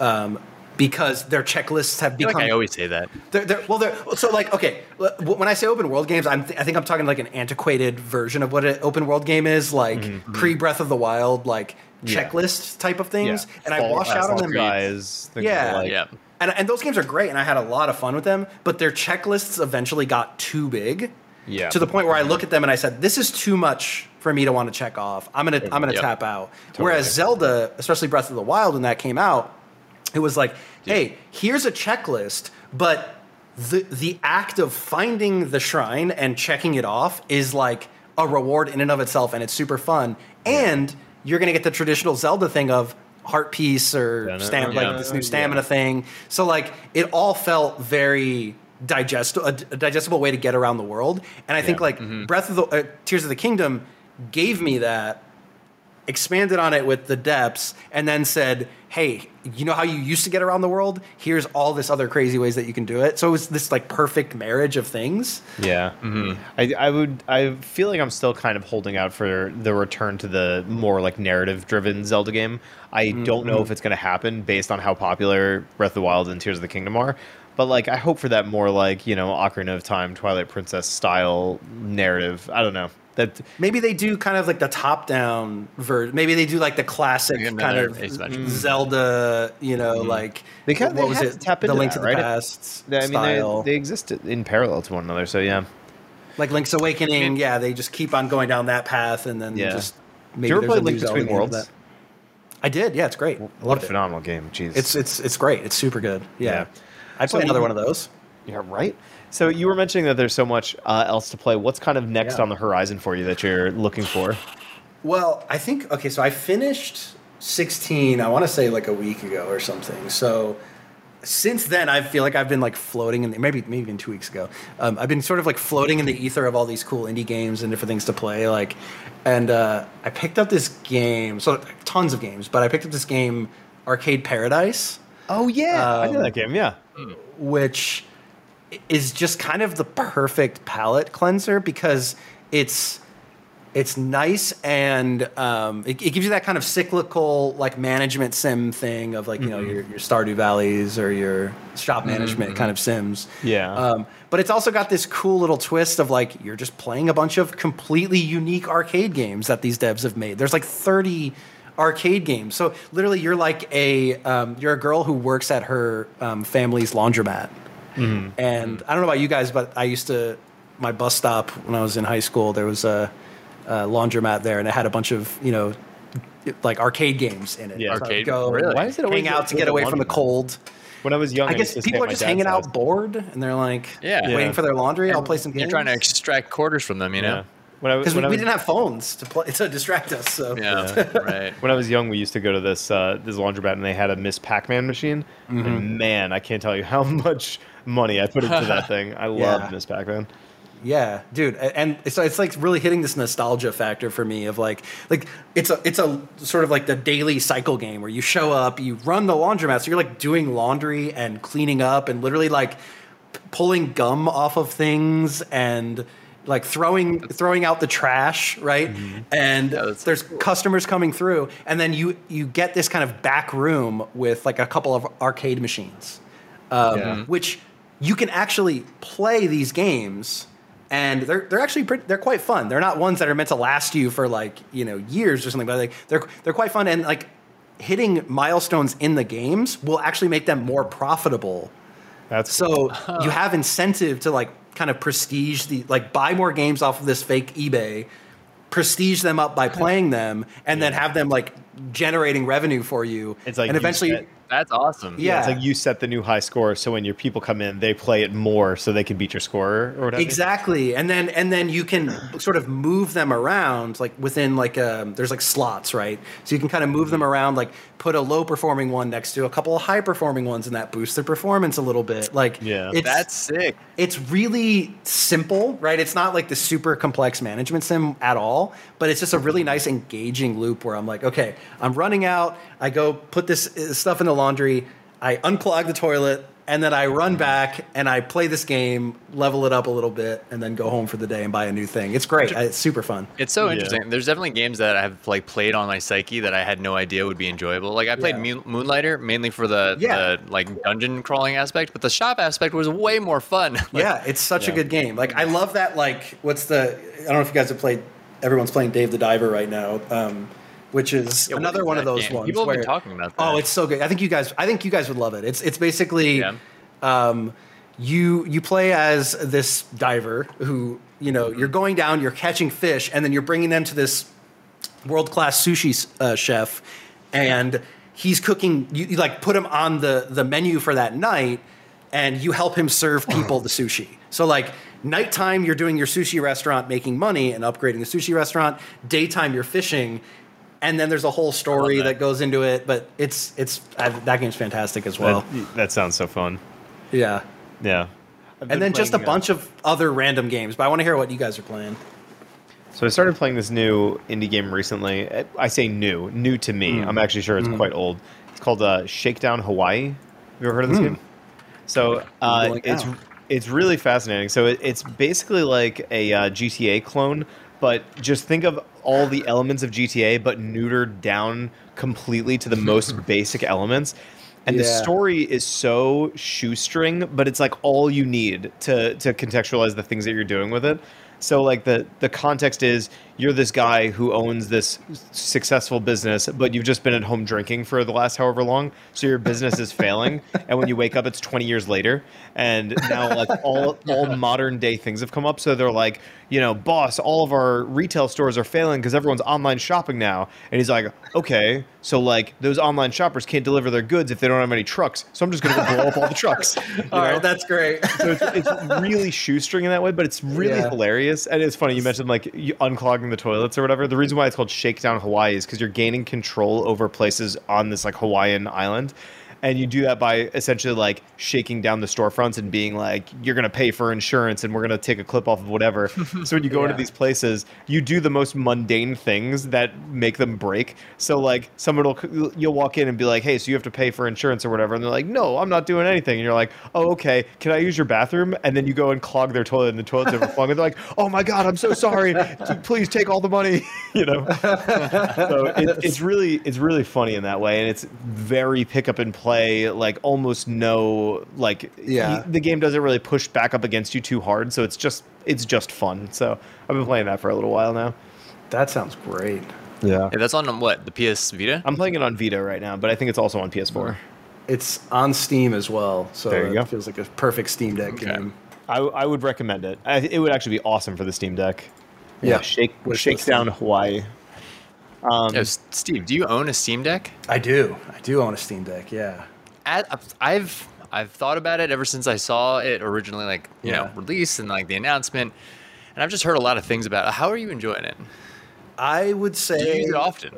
um, because their checklists have become. I, like I always say that. They're, they're, well, they're so like okay. When I say open world games, I'm th- I think I'm talking like an antiquated version of what an open world game is, like mm-hmm. mm-hmm. pre Breath of the Wild, like yeah. checklist type of things. Yeah. And Fall, I wash out on them. Guys, yeah, like. yeah. And, and those games are great, and I had a lot of fun with them. But their checklists eventually got too big, yeah. to the point where I look at them and I said, "This is too much for me to want to check off. I'm gonna I'm gonna yep. tap out." Totally. Whereas Zelda, especially Breath of the Wild, when that came out, it was like, hey, here's a checklist, but the the act of finding the shrine and checking it off is like a reward in and of itself, and it's super fun. And you're gonna get the traditional Zelda thing of heart piece or stam- yeah. like this new stamina yeah. thing. So like it all felt very digestible, a, digestible way to get around the world. And I yeah. think like mm-hmm. Breath of the uh, Tears of the Kingdom gave me that, expanded on it with the depths, and then said, hey, you know how you used to get around the world? Here's all this other crazy ways that you can do it. So it was this like perfect marriage of things. Yeah. Mm-hmm. I, I would, I feel like I'm still kind of holding out for the return to the more like narrative driven Zelda game. I mm-hmm. don't know if it's going to happen based on how popular Breath of the Wild and Tears of the Kingdom are. But like, I hope for that more like, you know, Ocarina of Time, Twilight Princess style narrative. I don't know. That maybe they do kind of like the top-down version. Maybe they do like the classic kind of Zelda, you know, mm-hmm. like they kind of what was it? Tap into the Link that, to right? the Past. I mean, style. They, they exist in parallel to one another. So yeah, like Link's Awakening. Yeah, they just keep on going down that path, and then yeah. just maybe. Did you ever play Link Between Worlds? I did. Yeah, it's great. What a phenomenal game. Jeez, it's it's it's great. It's super good. Yeah, yeah. I play so another one of those. Yeah, right. So you were mentioning that there's so much uh, else to play. What's kind of next yeah. on the horizon for you that you're looking for? Well, I think okay. So I finished 16. I want to say like a week ago or something. So since then, I feel like I've been like floating in the, maybe maybe even two weeks ago. Um, I've been sort of like floating in the ether of all these cool indie games and different things to play. Like, and uh, I picked up this game. So tons of games, but I picked up this game, Arcade Paradise. Oh yeah, um, I know that game. Yeah, which is just kind of the perfect palate cleanser because it's it's nice and um, it, it, gives you that kind of cyclical like management sim thing of like you mm-hmm. know your, your Stardew Valleys or your shop management mm-hmm. kind of sims. Yeah. Um, but it's also got this cool little twist of like you're just playing a bunch of completely unique arcade games that these devs have made. There's like 30 arcade games. So literally, you're like a um, you're a girl who works at her um, family's laundromat. Mm-hmm. And I don't know about you guys, but I used to my bus stop when I was in high school. There was a, a laundromat there, and it had a bunch of you know like arcade games in it. Yeah, so arcade. Go really? Why is it hang out to get away from the cold? When I was young, I guess people are just hanging house. out bored, and they're like, yeah, waiting yeah. for their laundry. And I'll play some games. You're trying to extract quarters from them, you know. Because we, we didn't have phones to play to distract us. So yeah, right. When I was young, we used to go to this uh, this laundromat, and they had a Miss Pac-Man machine. Mm-hmm. And man, I can't tell you how much money I put into that thing. I yeah. love Miss Pac-Man. Yeah, dude, and so it's like really hitting this nostalgia factor for me of like like it's a it's a sort of like the daily cycle game where you show up, you run the laundromat, so you're like doing laundry and cleaning up and literally like pulling gum off of things and like throwing throwing out the trash, right? Mm-hmm. And yeah, there's cool. customers coming through, and then you you get this kind of back room with like a couple of arcade machines, um, yeah. which you can actually play these games. And they're they're actually pretty, they're quite fun. They're not ones that are meant to last you for like you know years or something, but like they're they're quite fun. And like hitting milestones in the games will actually make them more profitable. That's so you have incentive to like kind of prestige the like buy more games off of this fake eBay, prestige them up by playing them, and yeah. then have them like generating revenue for you. It's like and eventually that's awesome. Yeah. yeah. it's like you set the new high score, so when your people come in, they play it more, so they can beat your score or whatever. Exactly, and then and then you can sort of move them around, like within like um, there's like slots, right? So you can kind of move them around, like put a low performing one next to a couple of high performing ones, and that boosts their performance a little bit. Like, yeah, it's, that's sick. It's really simple, right? It's not like the super complex management sim at all, but it's just a really nice engaging loop where I'm like, okay, I'm running out. I go put this uh, stuff in the laundry. I unclog the toilet and then I run back and I play this game, level it up a little bit, and then go home for the day and buy a new thing. It's great. It's super fun. It's so interesting. There's definitely games that I have like played on my psyche that I had no idea would be enjoyable. Like I played yeah. Moonlighter mainly for the, yeah. the like dungeon crawling aspect, but the shop aspect was way more fun. like, yeah, it's such a good game. Like I love that. Like what's the? I don't know if you guys have played. Everyone's playing Dave the Diver right now. Um, which is yeah, another is one of those game? ones. People have been talking about that. Oh, it's so good. I think you guys. I think you guys would love it. It's it's basically. Yeah. Um, you you play as this diver who you know you're going down, you're catching fish, and then you're bringing them to this world class sushi uh, chef, and he's cooking. You, you like put him on the the menu for that night, and you help him serve people the sushi. So like nighttime, you're doing your sushi restaurant, making money and upgrading the sushi restaurant. Daytime, you're fishing and then there's a whole story that. that. goes into it. But it's it's uh, that game's fantastic as well. That, that sounds so fun. Yeah, yeah. And then just a uh, bunch of other random games. But I want to hear what you guys are playing. So I started playing this new indie game recently. I say new, new to me. Mm. I'm actually sure it's mm. quite old. It's called uh, Shakedown Hawaii. Have you ever heard of this mm. game? So uh, it's it's really fascinating. So it, it's basically like a uh, GTA clone, but just think of all the elements of GTA, but neutered down completely to the most basic elements. And yeah. the story is so shoestring, but it's like all you need to to contextualize the things that you're doing with it. So like the the context is you're this guy who owns this successful business, but you've just been at home drinking for the last however long. So your business is failing, and when you wake up, it's 20 years later, and now like all all modern day things have come up. So they're like, you know, boss, all of our retail stores are failing because everyone's online shopping now. And he's like, okay, so like those online shoppers can't deliver their goods if they don't have any trucks. So I'm just going to blow up all the trucks. all right, that's great. so it's, it's, really shoestring in that way, but it's really yeah. hilarious. And it's funny you mentioned like unclogging the toilets or whatever. The reason why it's called Shakedown Hawaii is because you're gaining control over places on this like Hawaiian island and you do that by essentially like shaking down the storefronts and being like you're going to pay for insurance and we're going to take a clip off of whatever. So when you go yeah. into these places you do the most mundane things that make them break. So like someone will you'll walk in and be like hey so you have to pay for insurance or whatever. And they're like no i'm not doing anything. And you're like oh okay. Can i use your bathroom? And then you go and clog their toilet and the toilet's overflowing. And they're like oh my god i'm so sorry. Please take all the money. You know? So it, it's really it's really funny in that way. And it's very pick up and play play like almost no like yeah. the game doesn't really push back up against you too hard so it's just it's just fun. So i've been playing that for a little while now. That sounds great. Yeah. Hey, that's on what the ps vita? I'm playing it on vita right now but i think it's also on ps4 it's on steam as well so there you it go. feels like a perfect steam deck okay. game. I, I would recommend it. I, it would actually be awesome for the steam deck. Yeah, yeah shake shakes down hawaii um, Yo, Steve, do you own a Steam Deck? I do. I do own a Steam Deck. Yeah. At, I've I've thought about it ever since I saw it originally, like you yeah. know, released and like the announcement, and I've just heard a lot of things about it. How are you enjoying it? I would say do you use it often.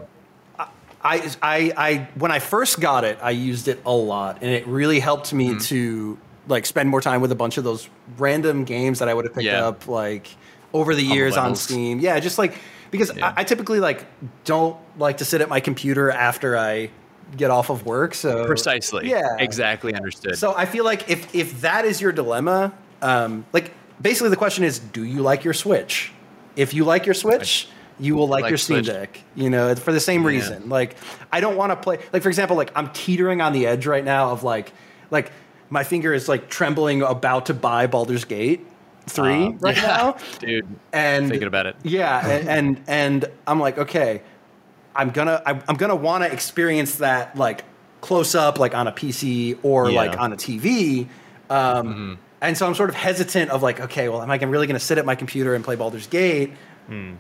I, I, I, when I first got it, I used it a lot, and it really helped me mm-hmm. to like spend more time with a bunch of those random games that I would have picked yeah. up like over the years on Steam. Yeah, just like because yeah. I, I, typically like don't like to sit at my computer after I get off of work. So precisely, yeah, exactly understood. So I feel like if if that is your dilemma, um, like basically the question is, do you like your Switch? If you like your Switch. You will like, like your Steam Switch. Deck, you know, for the same yeah. reason. Like, I don't want to play. Like, for example, like I'm teetering on the edge right now of like, like my finger is like trembling about to buy Baldur's Gate, three um, right yeah, now, dude. And thinking about it, yeah, and, and and I'm like, okay, I'm gonna I'm, I'm gonna want to experience that like close up, like on a PC or yeah. like on a TV. Um, mm-hmm. And so I'm sort of hesitant of like, okay, well, am I really going to sit at my computer and play Baldur's Gate? Mm.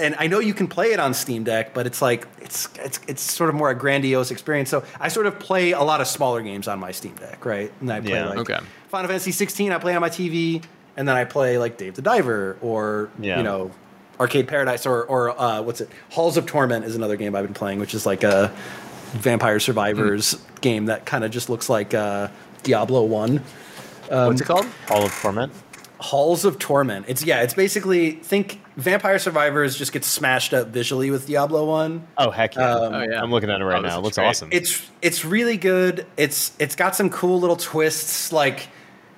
And I know you can play it on Steam Deck, but it's like it's it's it's sort of more a grandiose experience. So I sort of play a lot of smaller games on my Steam Deck, right? And I play yeah, like okay. Final Fantasy 16. I play on my TV and then I play like Dave the Diver or yeah. you know Arcade Paradise or or uh, what's it? Halls of Torment is another game I've been playing, which is like a Vampire Survivors mm. game that kind of just looks like uh, Diablo One. Um, what's it called? Hall of Torment. Halls of Torment. It's yeah. It's basically think Vampire Survivors just gets smashed up visually with Diablo One. Oh heck yeah! Um, oh yeah! I'm looking at it right oh, now. It looks great. awesome. It's it's really good. It's it's got some cool little twists like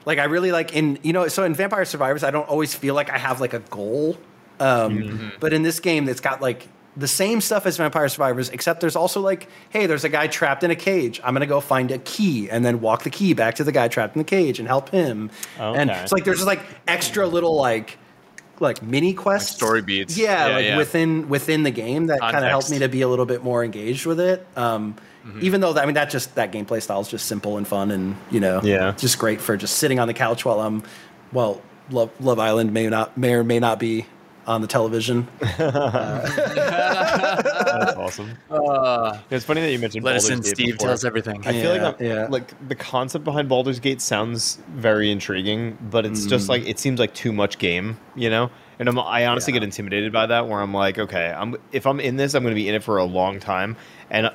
like I really like in you know so in Vampire Survivors I don't always feel like I have like a goal. Um, mm-hmm. But in this game, it's got like the same stuff as Vampire Survivors, except there's also like, hey, there's a guy trapped in a cage. I'm gonna go find a key and then walk the key back to the guy trapped in the cage and help him. Okay. And it's like there's just like extra little like like mini quests, like story beats. Yeah, yeah like yeah. within within the game that kind of helped me to be a little bit more engaged with it. Um, Mm-hmm. Even though that, I mean that just that gameplay style is just simple and fun and you know yeah just great for just sitting on the couch while I'm well Love, Love Island may not may or may not be on the television. uh, That's awesome. Uh, it's funny that you mentioned. Let Baldur's us in, Gate Steve. Before. Tell us everything. I yeah, feel like yeah. like the concept behind Baldur's Gate sounds very intriguing, but it's mm. just like it seems like too much game, you know. And I'm, i honestly yeah. get intimidated by that. Where I'm like, okay, I'm if I'm in this, I'm going to be in it for a long time, and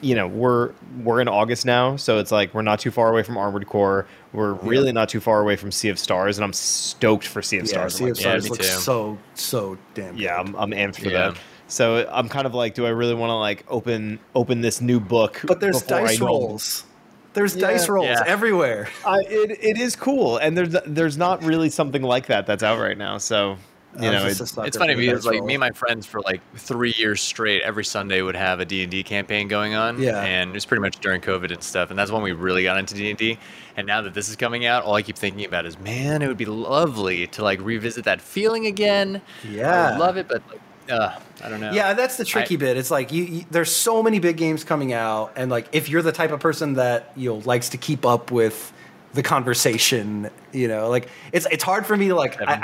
you know we're we're in August now, so it's like we're not too far away from Armored Core. We're really not too far away from Sea of Stars, and I'm stoked for Sea of yeah, Stars. Sea of Stars looks so so damn. Yeah, I'm, I'm amped for yeah. that. So I'm kind of like, do I really want to like open open this new book? But there's dice rolls. There's yeah, dice rolls yeah. everywhere. Uh, it it is cool, and there's there's not really something like that that's out right now. So you know, it's, it's funny because like me and my friends for like three years straight, every Sunday would have a D and D campaign going on. Yeah, and it was pretty much during COVID and stuff, and that's when we really got into D and D. And now that this is coming out, all I keep thinking about is, man, it would be lovely to like revisit that feeling again. Yeah, I love it, but like, uh, I don't know. Yeah, that's the tricky I, bit. It's like you, you, there's so many big games coming out, and like if you're the type of person that you know likes to keep up with the conversation, you know, like it's it's hard for me to like. I, I,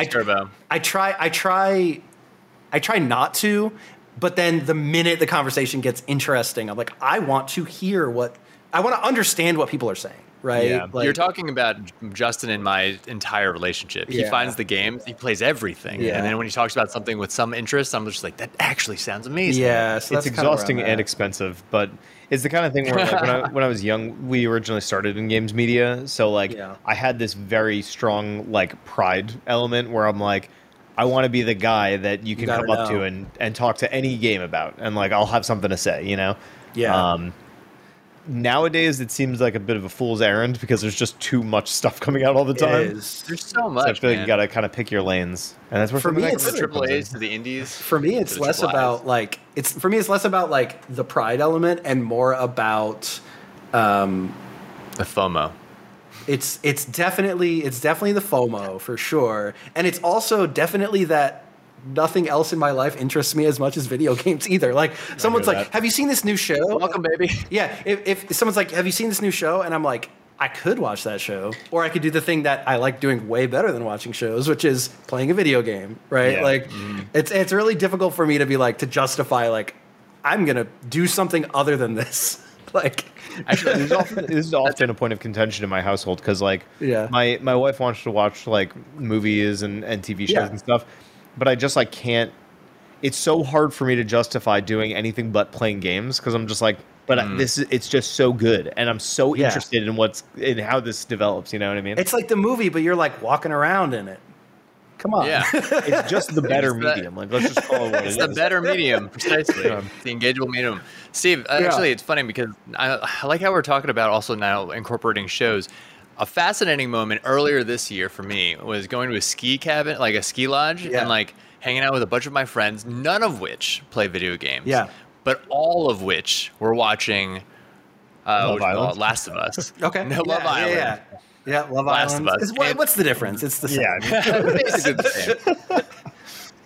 I try, I try, I try not to, but then the minute the conversation gets interesting, I'm like, I want to hear what I want to understand what people are saying right? Yeah. Like, You're talking about Justin and my entire relationship. He finds the games, he plays everything, yeah. and then when he talks about something with some interest, I'm just like, that actually sounds amazing. Yeah, so it's exhausting and expensive, but it's the kind of thing where like, when, I, when I was young, we originally started in games media, so like yeah. I had this very strong like pride element where I'm like. I want to be the guy that you can you come know. up to and, and talk to any game about, and like I'll have something to say, you know. Yeah. Um, nowadays it seems like a bit of a fool's errand because there's just too much stuff coming out all the time. There's so much. So I feel man. like you got to kind of pick your lanes, and that's where for me it's the triple A's to the indies. For me, it's less about like it's for me it's less about like the pride element and more about um, the FOMO. It's it's definitely it's definitely the FOMO for sure, and it's also definitely that nothing else in my life interests me as much as video games either. Like someone's like, that. "Have you seen this new show?" Welcome, baby. Yeah. If, if someone's like, "Have you seen this new show?" and I'm like, I could watch that show, or I could do the thing that I like doing way better than watching shows, which is playing a video game. Right? Yeah. Like, mm. it's it's really difficult for me to be like to justify like I'm gonna do something other than this. like. Actually, this is often, this is often a point of contention in my household because, like, yeah, my my wife wants to watch like movies and, and TV shows yeah. and stuff, but I just like can't. It's so hard for me to justify doing anything but playing games because I'm just like, but mm. this is it's just so good, and I'm so yeah. interested in what's in how this develops. You know what I mean? It's like the movie, but you're like walking around in it. Come on, yeah, it's just the better medium. Like let's just call it what it's the better medium, precisely. the engageable medium. Steve, yeah. actually, it's funny because I, I like how we're talking about also now incorporating shows a fascinating moment earlier this year for me was going to a ski cabin, like a ski lodge, yeah. and like hanging out with a bunch of my friends, none of which play video games. Yeah. But all of which were watching uh, Love Last of Us. okay. No, Love yeah, Island. Yeah, yeah. yeah Love Last Island. Of Us. What, what's the difference? It's the same. Yeah, basically the same.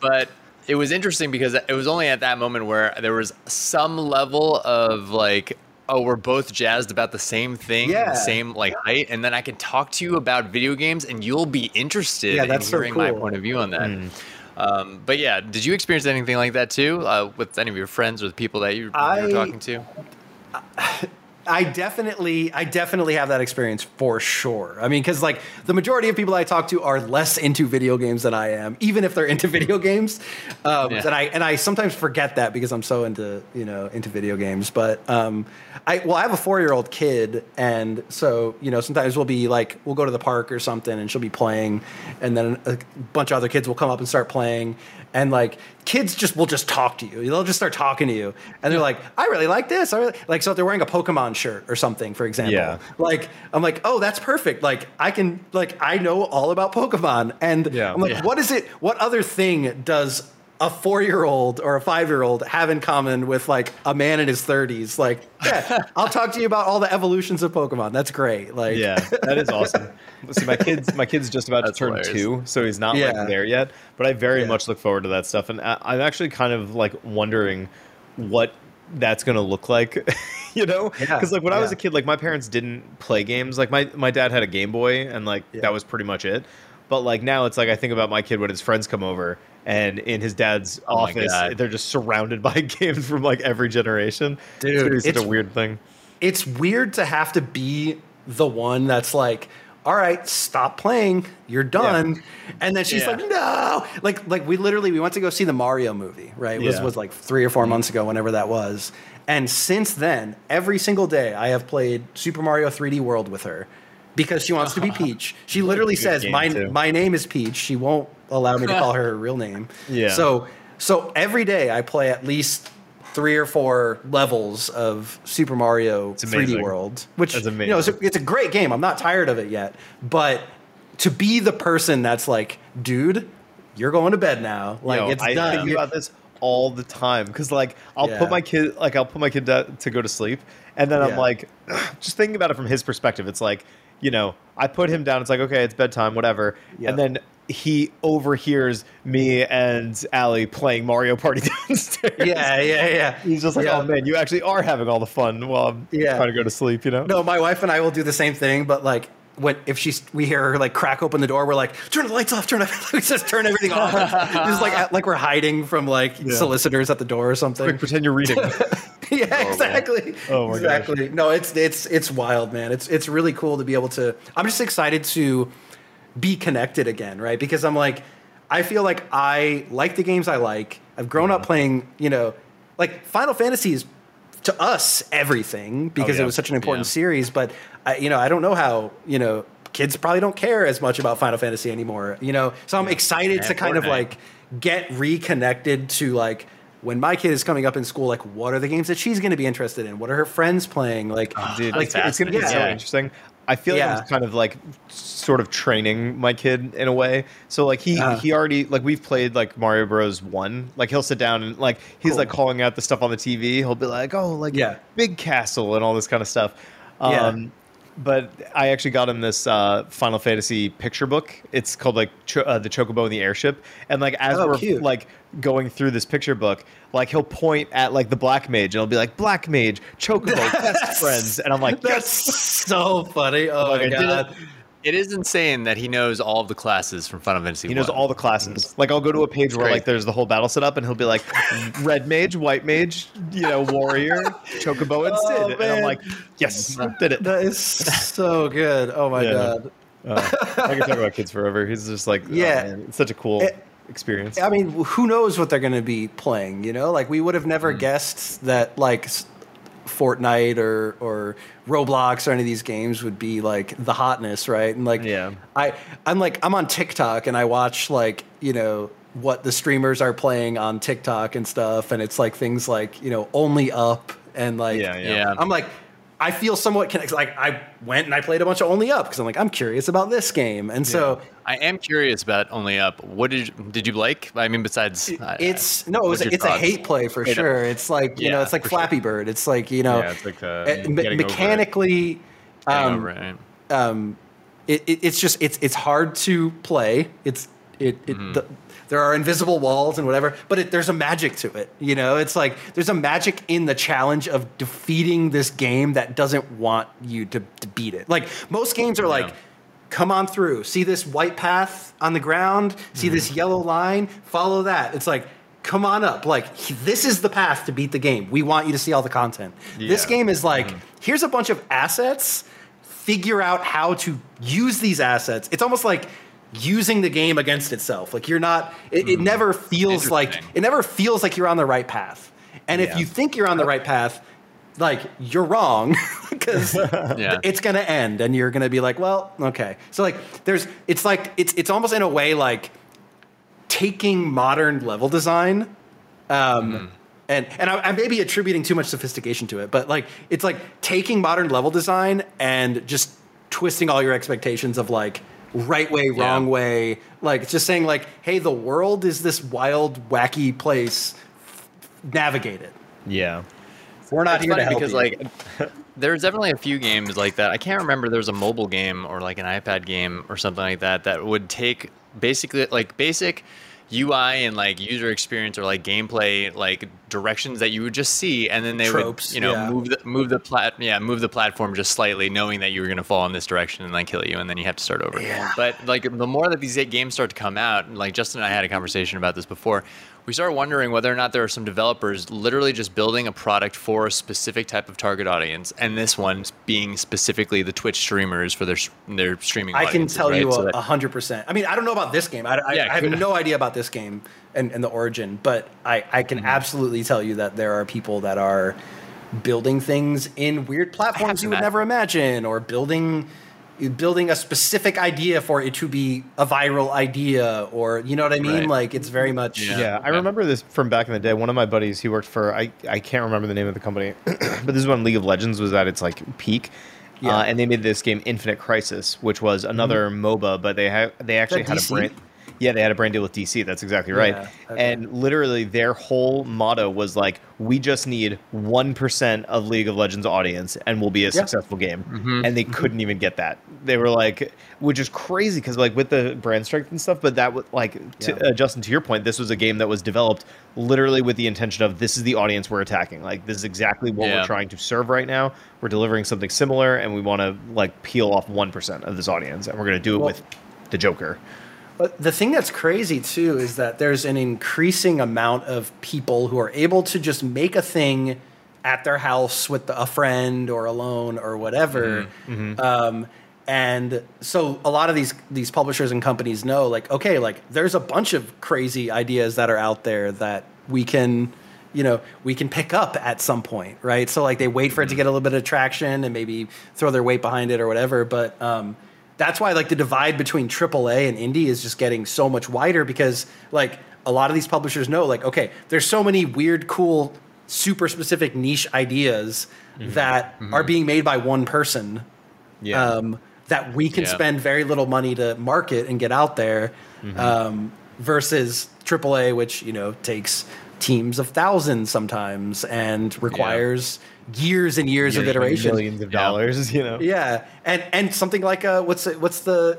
but it was interesting because it was only at that moment where there was some level of like oh, we're both jazzed about the same thing, yeah. the same like height, and then I can talk to you about video games, and you'll be interested yeah, that's in hearing so cool. my point of view on that. Mm. Um, but yeah, did you experience anything like that too uh, with any of your friends or the people that you, I, you were talking to? I definitely, I definitely have that experience for sure. I mean, because like the majority of people I talk to are less into video games than I am, even if they're into video games. Um, yeah. And I and I sometimes forget that because I'm so into you know into video games. But um, I well, I have a four year old kid, and so you know sometimes we'll be like we'll go to the park or something, and she'll be playing, and then a bunch of other kids will come up and start playing, and like kids just will just talk to you. They'll just start talking to you, and they're like, "I really like this." I really like so if they're wearing a Pokemon shirt or something, for example. Yeah. Like I'm like, "Oh, that's perfect." Like I can like I know all about Pokemon, and yeah. I'm like, yeah. "What is it? What other thing does a four year old or a five year old have in common with like a man in his 30s like yeah i'll talk to you about all the evolutions of pokemon that's great like yeah that is awesome see my kids my kid's just about that's to turn hilarious. two so he's not yeah. like there yet but i very yeah. much look forward to that stuff and I, i'm actually kind of like wondering what that's gonna look like you know because like when yeah. i was a kid like my parents didn't play games like my, my dad had a game boy and like that was pretty much it but like now it's like i think about my kid when his friends come over and in his dad's oh office they're just surrounded by games from like every generation. Dude it's, it's such a weird thing. it's weird to have to be the one that's like all right stop playing. You're done. Yeah. and then she's yeah. like no. Like like we literally we went to go see the mario movie right? It was, yeah. was like three or four months ago whenever that was. And since then every single day i have played super mario 3d world with her because she wants to be Peach. She literally says, "My too. my name is Peach." She won't allow me to call her her real name. Yeah. So so every day I play at least three or four levels of Super Mario 3D World, which you know it's a, it's a great game. I'm not tired of it yet, but to be the person that's like, dude, you're going to bed now. Like Yo, it's I done. think about this all the time because like I'll yeah. put my kid like I'll put my kid to, to go to sleep, and then yeah. I'm like, just thinking about it from his perspective. It's like you know I put him down. It's like okay, it's bedtime, whatever, yep. and then he overhears me and Allie playing Mario Party downstairs. Yeah, yeah, yeah. He's just like, yeah. oh man, you actually are having all the fun while I'm yeah. trying to go to sleep, you know? No, my wife and I will do the same thing, but like when if she's we hear her like crack open the door, we're like, turn the lights off, turn it we just turn everything off. just like like we're hiding from like yeah. solicitors at the door or something. Quick, pretend you're reading. yeah, oh, exactly. Man. Oh my exactly. Gosh. No, it's it's it's wild, man. It's it's really cool to be able to. I'm just excited to be connected again, right? Because I'm like, I feel like I like the games I like. I've grown up mm-hmm. playing, you know, like Final Fantasy is to us everything oh, because oh, yeah. it was such an important yeah. series. But I, you know, I don't know how you know kids probably don't care as much about Final Fantasy anymore. You know, so I'm yeah. excited to kind Fortnite. of like get reconnected to like when my kid is coming up in school, like what are the games that she's going to be interested in? What are her friends playing? Like, oh, dude, like, it's going to be so interesting. I feel yeah. like I'm kind of like sort of training my kid in a way. So like he uh, he already like we've played like Mario Bros. One. Like he'll sit down and like he's cool. like calling out the stuff on the TV. He'll be like, oh, like yeah. big castle and all this kind of stuff. Um, yeah but I actually got him this uh, Final Fantasy picture book. It's called like Cho- uh, the Chocobo and the Airship, and like as oh, we're cute. like going through this picture book, like he'll point at like the Black Mage, and he'll be like Black Mage, Chocobo, best friends, and I'm like, that's so funny. Oh like, my god. It is insane that he knows all of the classes from Final Fantasy. He knows all the classes. Like I'll go to a page where like there's the whole battle set up, and he'll be like, red mage, white mage, you know, warrior, chocobo, and Cid, oh, and I'm like, yes, did it. That is so good. Oh my yeah. god. Uh, I can talk about kids forever. He's just like, yeah, oh, it's such a cool. It, experience. I mean, who knows what they're going to be playing? You know, like we would have never mm. guessed that like Fortnite or or Roblox or any of these games would be like the hotness, right? And like, yeah, I I'm like I'm on TikTok and I watch like you know what the streamers are playing on TikTok and stuff, and it's like things like you know only up and like yeah, yeah. yeah. I'm like I feel somewhat connected. Like I went and I played a bunch of Only Up because I'm like I'm curious about this game, and so. I am curious about Only Up. What did you, did you like? I mean, besides it's no, it was, it's thoughts? a hate play for sure. It's like you yeah, know, it's like Flappy sure. Bird. It's like you know, yeah, it's like uh, me- mechanically, um, it. um, it, it, it's just it's it's hard to play. It's it, it mm-hmm. the, there are invisible walls and whatever, but it, there's a magic to it. You know, it's like there's a magic in the challenge of defeating this game that doesn't want you to, to beat it. Like most games are like, come on through, see this white path on the ground, see mm-hmm. this yellow line, follow that. It's like, come on up. Like, this is the path to beat the game. We want you to see all the content. Yeah. This game is like, mm-hmm. here's a bunch of assets. Figure out how to use these assets. It's almost like using the game against itself. Like you're not. It, it hmm. never feels like it never feels like you're on the right path. And yeah. if you think you're on the right path, like you're wrong because yeah. it's going to end and you're going to be like well okay so like there's it's like it's it's almost in a way like taking modern level design um mm. and and I, I, may be attributing too much sophistication to it but like it's like taking modern level design and just twisting all your expectations of like right way, wrong yeah. way. Like it's just saying like, hey, the world is this wild, wacky place. Navigate it. Yeah. We're not it's here to help because you. like there's definitely a few games like that. I can't remember there's a mobile game or like an iPad game or something like that that would take basically like basic UI and like user experience or like gameplay like directions that you would just see, and then they Tropes, would you know yeah. move the move the plat yeah move the platform just slightly, knowing that you were going to fall in this direction and then kill you, and then you have to start over. Yeah. But like the more that these games start to come out, like Justin and I had a conversation about this before we started wondering whether or not there are some developers literally just building a product for a specific type of target audience, and this one being specifically the Twitch streamers for their their streaming. I can tell right? you a hundred percent. I mean, I don't know about this game. I, I, yeah, I have no idea about this game and, and the origin, but I, I can mm-hmm. absolutely tell you that there are people that are building things in weird platforms you would never imagine, or building building a specific idea for it to be a viral idea or you know what i mean right. like it's very much yeah. yeah. i remember this from back in the day one of my buddies he worked for i, I can't remember the name of the company but this is when league of legends was at its like peak yeah. Uh, and they made this game infinite crisis which was another mm-hmm. moba but they had they actually had DC? a brand Yeah, they had a brand deal with DC. That's exactly right. Yeah, okay. And literally, their whole motto was like, "We just need one percent of League of Legends audience, and we'll be a yeah. successful game." Mm-hmm. And they mm-hmm. couldn't even get that. They were like, which is crazy because like with the brand strength and stuff. But that was like, to, yeah. uh, Justin, to your point, this was a game that was developed literally with the intention of this is the audience we're attacking. Like this is exactly what we're trying to serve right now. We're delivering something similar, and we want to like peel off one percent of this audience, and we're going to do it well, with the Joker. But the thing that's crazy too is that there's an increasing amount of people who are able to just make a thing at their house with a friend or alone or whatever. Mm-hmm. mm-hmm. Um, and so a lot of these these publishers and companies know like okay like there's a bunch of crazy ideas that are out there that we can you know we can pick up at some point right so like they wait for it to mm-hmm. get a little bit of traction and maybe throw their weight behind it or whatever but um, that's why like the divide between AAA and indie is just getting so much wider because like a lot of these publishers know like okay there's so many weird cool super specific niche ideas mm-hmm. that mm-hmm. are being made by one person yeah. um, that we can yeah. spend very little money to market and get out there mm-hmm. um, versus AAA which you know takes teams of thousands sometimes and requires yeah years and years of iteration, millions of dollars. You know. Yeah, and and something like uh, what's it, what's the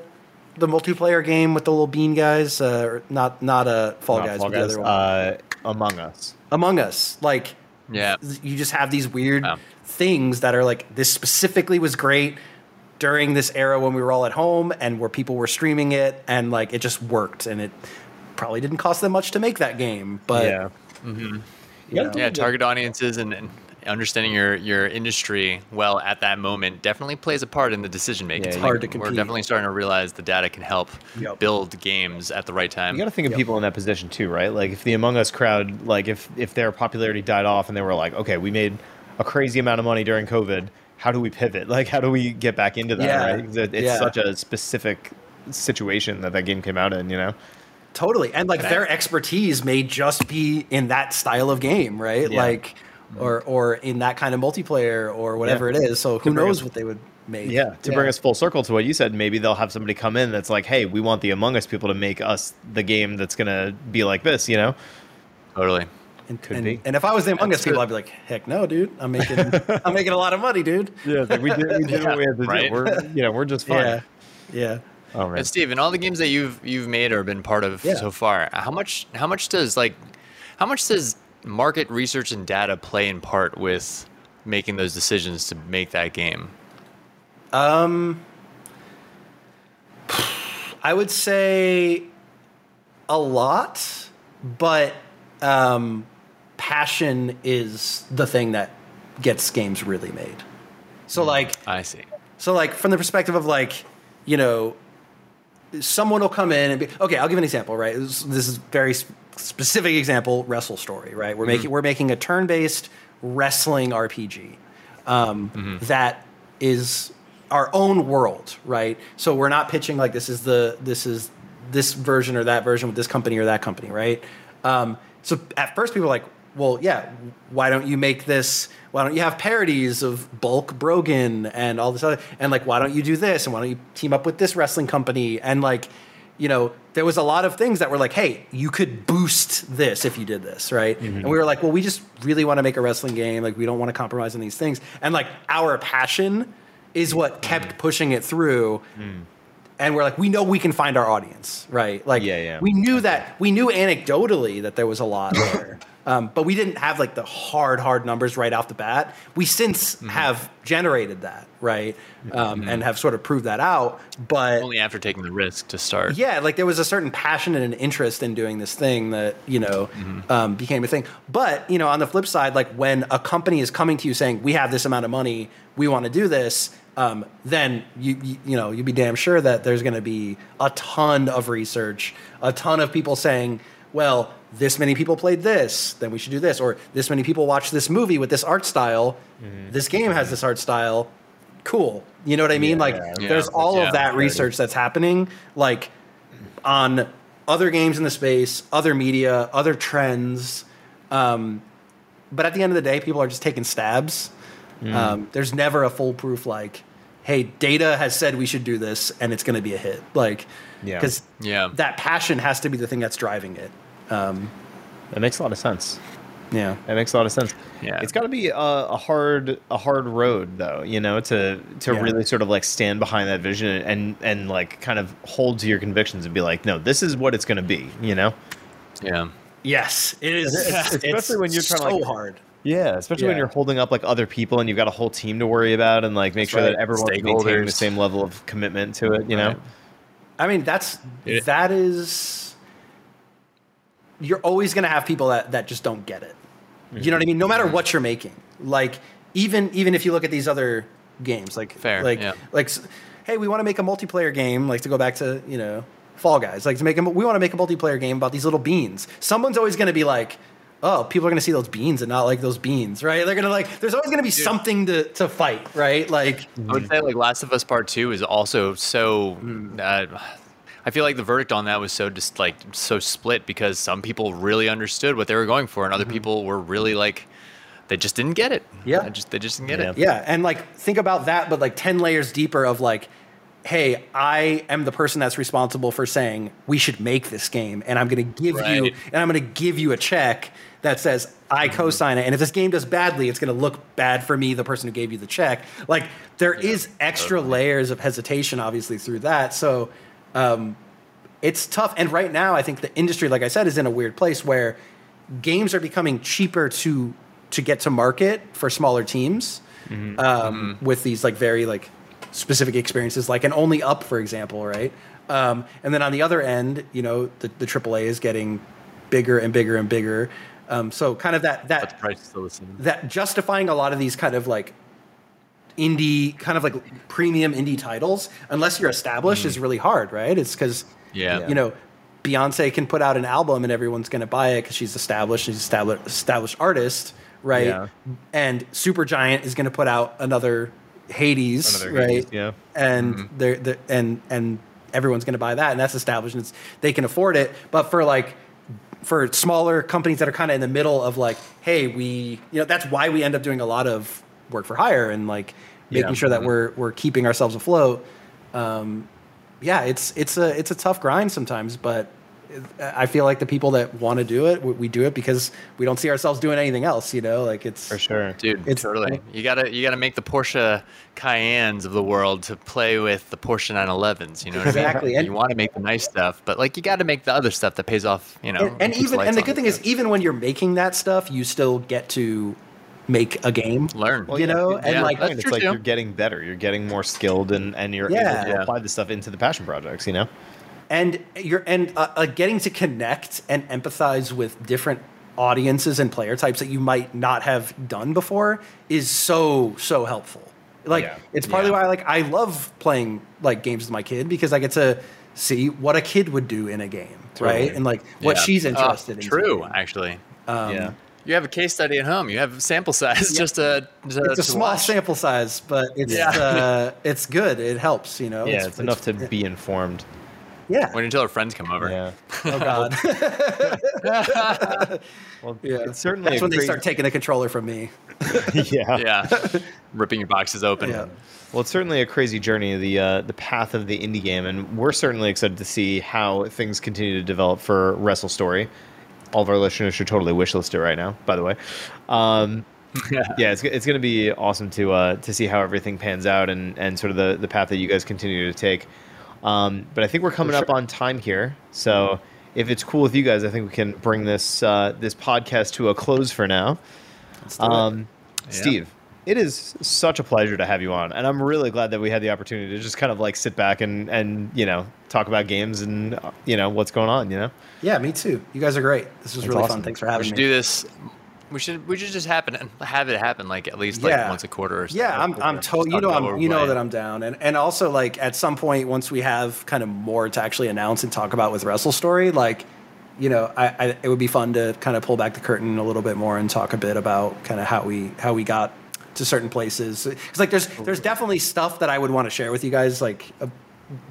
the multiplayer game with the little bean guys? Uh, not not a uh, Fall not Guys, Fall but guys. the other one. Uh, Among Us. Among Us, like yeah, you just have these weird things that are like this specifically was great during this era when we were all at home and where people were streaming it and like it just worked and it probably didn't cost them much to make that game, but yeah. Mm-hmm. Yeah, yeah, target audiences and, and understanding your your industry well at that moment definitely plays a part in the decision making. Yeah, it's hard to compete. We're definitely starting to realize the data can help yep. build games at the right time. You got to think of yep. people in that position too, right? Like if the Among Us crowd, like if if their popularity died off and they were like, okay, we made a crazy amount of money during COVID. How do we pivot? Like, how do we get back into that? Yeah. Right? It's yeah. such a specific situation that that game came out in. You know. Totally. And like their expertise may just be in that style of game, right? Yeah. Like or mm-hmm. or in that kind of multiplayer or whatever yeah. it is. So who knows us, what they would make? Yeah, to yeah. bring us full circle to what you said, maybe they'll have somebody come in that's like, "Hey, we want the Among Us people to make us the game that's gonna be like this," you know? Totally. And, Could and, be. And if I was the Among Us people, I'd be like, "Heck no, dude! I'm making I'm making a lot of money, dude." Yeah, like we did, we did yeah, what we had to right? do. We're you know we're just fine. Yeah. Yeah. Oh, right. And Steve, in all the games that you've you've made or been part of yeah. so far, how much how much does like how much does market research and data play in part with making those decisions to make that game? Um, I would say a lot, but um, passion is the thing that gets games really made. So, hmm. like, I see. So, like, from the perspective of like, you know, someone will come in and be okay. I'll give an example. Right, this, this is very specific example, Wrestle Story, right? We're mm-hmm. making we're making a turn-based wrestling RPG um, mm-hmm. that is our own world, right? So we're not pitching like this is the this is this version or that version with this company or that company, right? Um, so at first people are like, well, yeah, why don't you make this? Why don't you have parodies of Bulk Brogan and all this other? And like, why don't you do this? And why don't you team up with this wrestling company? And like, you know, there was a lot of things that were like, hey, you could boost this if you did this, right? Mm-hmm. And we were like, well, we just really want to make a wrestling game. Like, we don't want to compromise on these things. And like, our passion is what kept mm. pushing it through. Mm. And we're like, we know we can find our audience, right? Like, yeah, yeah. we knew that, we knew anecdotally that there was a lot there. Um, but we didn't have like the hard, hard numbers right off the bat. We since mm-hmm. have generated that, right? Um, mm-hmm. And have sort of proved that out. But only after taking the risk to start. Yeah, like there was a certain passion and an interest in doing this thing that, you know, mm-hmm. um, became a thing. But, you know, on the flip side, like when a company is coming to you saying, we have this amount of money, we want to do this. Um, then you, you, you know you'd be damn sure that there's going to be a ton of research, a ton of people saying, well, this many people played this, then we should do this. Or this many people watched this movie with this art style. Mm-hmm. This game has this art style. Cool. You know what I mean? Yeah, like yeah, there's all yeah, of that research that's happening like on other games in the space, other media, other trends. Um, but at the end of the day, people are just taking stabs. Mm. Um, there's never a foolproof like hey, data has said we should do this, and it's going to be a hit. Like, Yeah. because Yeah. that passion has to be the thing that's driving it. Um, That makes a lot of sense. yeah. That makes a lot of sense. Yeah. It's got to be a, a hard a hard road though, you know, to to Yeah. really sort of like stand behind that vision and and like kind of hold to your convictions and be like, no, this is what it's going to be, you know. Yeah. Yes, it is. Especially it's when you're trying to, so like- hard. Yeah, especially when you're holding up like other people and you've got a whole team to worry about and like make That's sure right. that everyone's maintaining the same level of commitment to it, you know. I mean, that's It- that is. You're always going to have people that that just don't get it. You know what I mean? No matter mm-hmm. what you're making, like even even if you look at these other games, like Fair, like yeah. like, hey, we want to make a multiplayer game, like to go back to you know Fall Guys, like to make a, we want to make a multiplayer game about these little beans. Someone's always going to be like. Oh, people are going to see those beans and not like those beans, right? They're going to like. There's always going to be something to, to fight, right? Like, I would say like Last of Us Part Two is also so. Uh, I feel like the verdict on that was so just like so split because some people really understood what they were going for, and other people were really like they just didn't get it. Yeah. They just they just didn't get Yeah. it. Yeah, and like think about that, but like ten layers deeper of like, hey, I am the person that's responsible for saying we should make this game, and I'm going to give you, and I'm going to give you a check that says I co-sign it, and if this game does badly, it's going to look bad for me, the person who gave you the check. Like there is extra layers of hesitation, obviously through that. So. Um, it's tough. And right now, I think the industry, like I said, is in a weird place where games are becoming cheaper to to get to market for smaller teams um, with these like very like specific experiences, like an Only Up, for example, right? Um, and then on the other end, you know, the, the AAA is getting bigger and bigger and bigger. Um, so kind of that that price is still that justifying a lot of these kind of like indie kind of like premium indie titles unless you're established is really hard right it's because Yeah. you know beyonce can put out an album and everyone's going to buy it because she's established she's established established artist right Yeah. and supergiant is going to put out another hades Another right? Hades, yeah. and they're, they're and and everyone's going to buy that and that's established and it's, they can afford it. But for like for smaller companies that are kind of in the middle of like hey we you know that's why we end up doing a lot of work for hire and like making Yeah. sure that we're we're keeping ourselves afloat. Um, yeah it's it's a it's a tough grind sometimes but I feel like the people that want to do it, we- we do it because we don't see ourselves doing anything else. You know, like it's For sure. Dude, It's- totally. You gotta you gotta make the Porsche Cayennes of the world to play with the Porsche 911s. You know what Exactly, I mean? and- you want to make the nice stuff, but like you got to make the other stuff that pays off. You know, and, and even lights and the good thing is even when you're making that stuff, you still get to make a game. learn. you know, and yeah, like that's it's true like too. you're getting better. You're getting more skilled, and and you're Yeah. able to Yeah. apply this stuff into the passion projects. You know. And you're and uh, uh, getting to connect and empathize with different audiences and player types that you might not have done before is so so helpful like Yeah. it's partly Yeah. why like i love playing like games with my kid because i get to see what a kid would do in a game right and like what Yeah. she's Oh, interested in True, doing. actually. Um, yeah. You have a case study at home. You have sample size just to, to it's a small watch. sample size but it's Yeah. uh, it's good it helps you know Yeah, it's, enough to be informed. Yeah Wait until our friends come over. Yeah. oh god Well, yeah it's certainly that's a when they start taking the controller from me yeah. yeah, ripping your boxes open. Yeah. Well, it's certainly a crazy journey, the uh, the path of the indie game, and we're certainly excited to see how things continue to develop for Wrestle Story. All of our listeners should totally wishlist it right now. By the way, um, yeah, it's, it's going to be awesome to uh, to see how everything pans out and, and sort of the, the path that you guys continue to take. Um, but I think we're coming up on time here, so if it's cool with you guys, I think we can bring this uh, this podcast to a close for now. Let's do it. Um, Yeah. Steve, it is such a pleasure to have you on, and I'm really glad that we had the opportunity to just kind of like sit back and and you know talk about games and uh, you know what's going on. You know, Yeah, me too. You guys are great. This was That's really awesome. fun. Thanks for having We having should me. do this. We should we should just happen have it happen like at least like once a quarter or something. yeah, I'm I'm Just to- you know I'm you know that I'm down. And and also like at some point once we have kind of more to actually announce and talk about with Wrestle Story, like you know, I, I it would be fun to kind of pull back the curtain a little bit more and talk a bit about kind of how we how we got to certain places. Cuz like there's there's definitely stuff that I would want to share with you guys like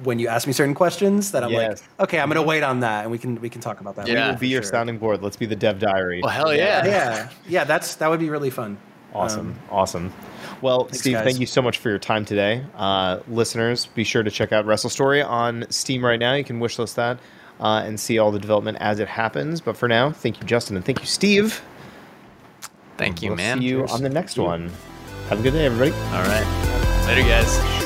when you ask me certain questions that I'm Yes. like, okay, I'm going to wait on that and we can we can talk about that. Yeah. we'll be your sure. sounding board. Let's be the dev diary. Well, hell yeah. Yeah. Yeah, that's that would be really fun. Awesome, um, awesome. Well, Thanks, Steve, guys. thank you so much for your time today. Uh, listeners, be sure to check out Wrestle Story on Steam right now. You can wishlist that uh, and see all the development as it happens. But for now, thank you, Justin, and thank you, Steve. Thank you, we'll man. See you Cheers. on the next one. Have a good day, everybody. All right. Later, guys.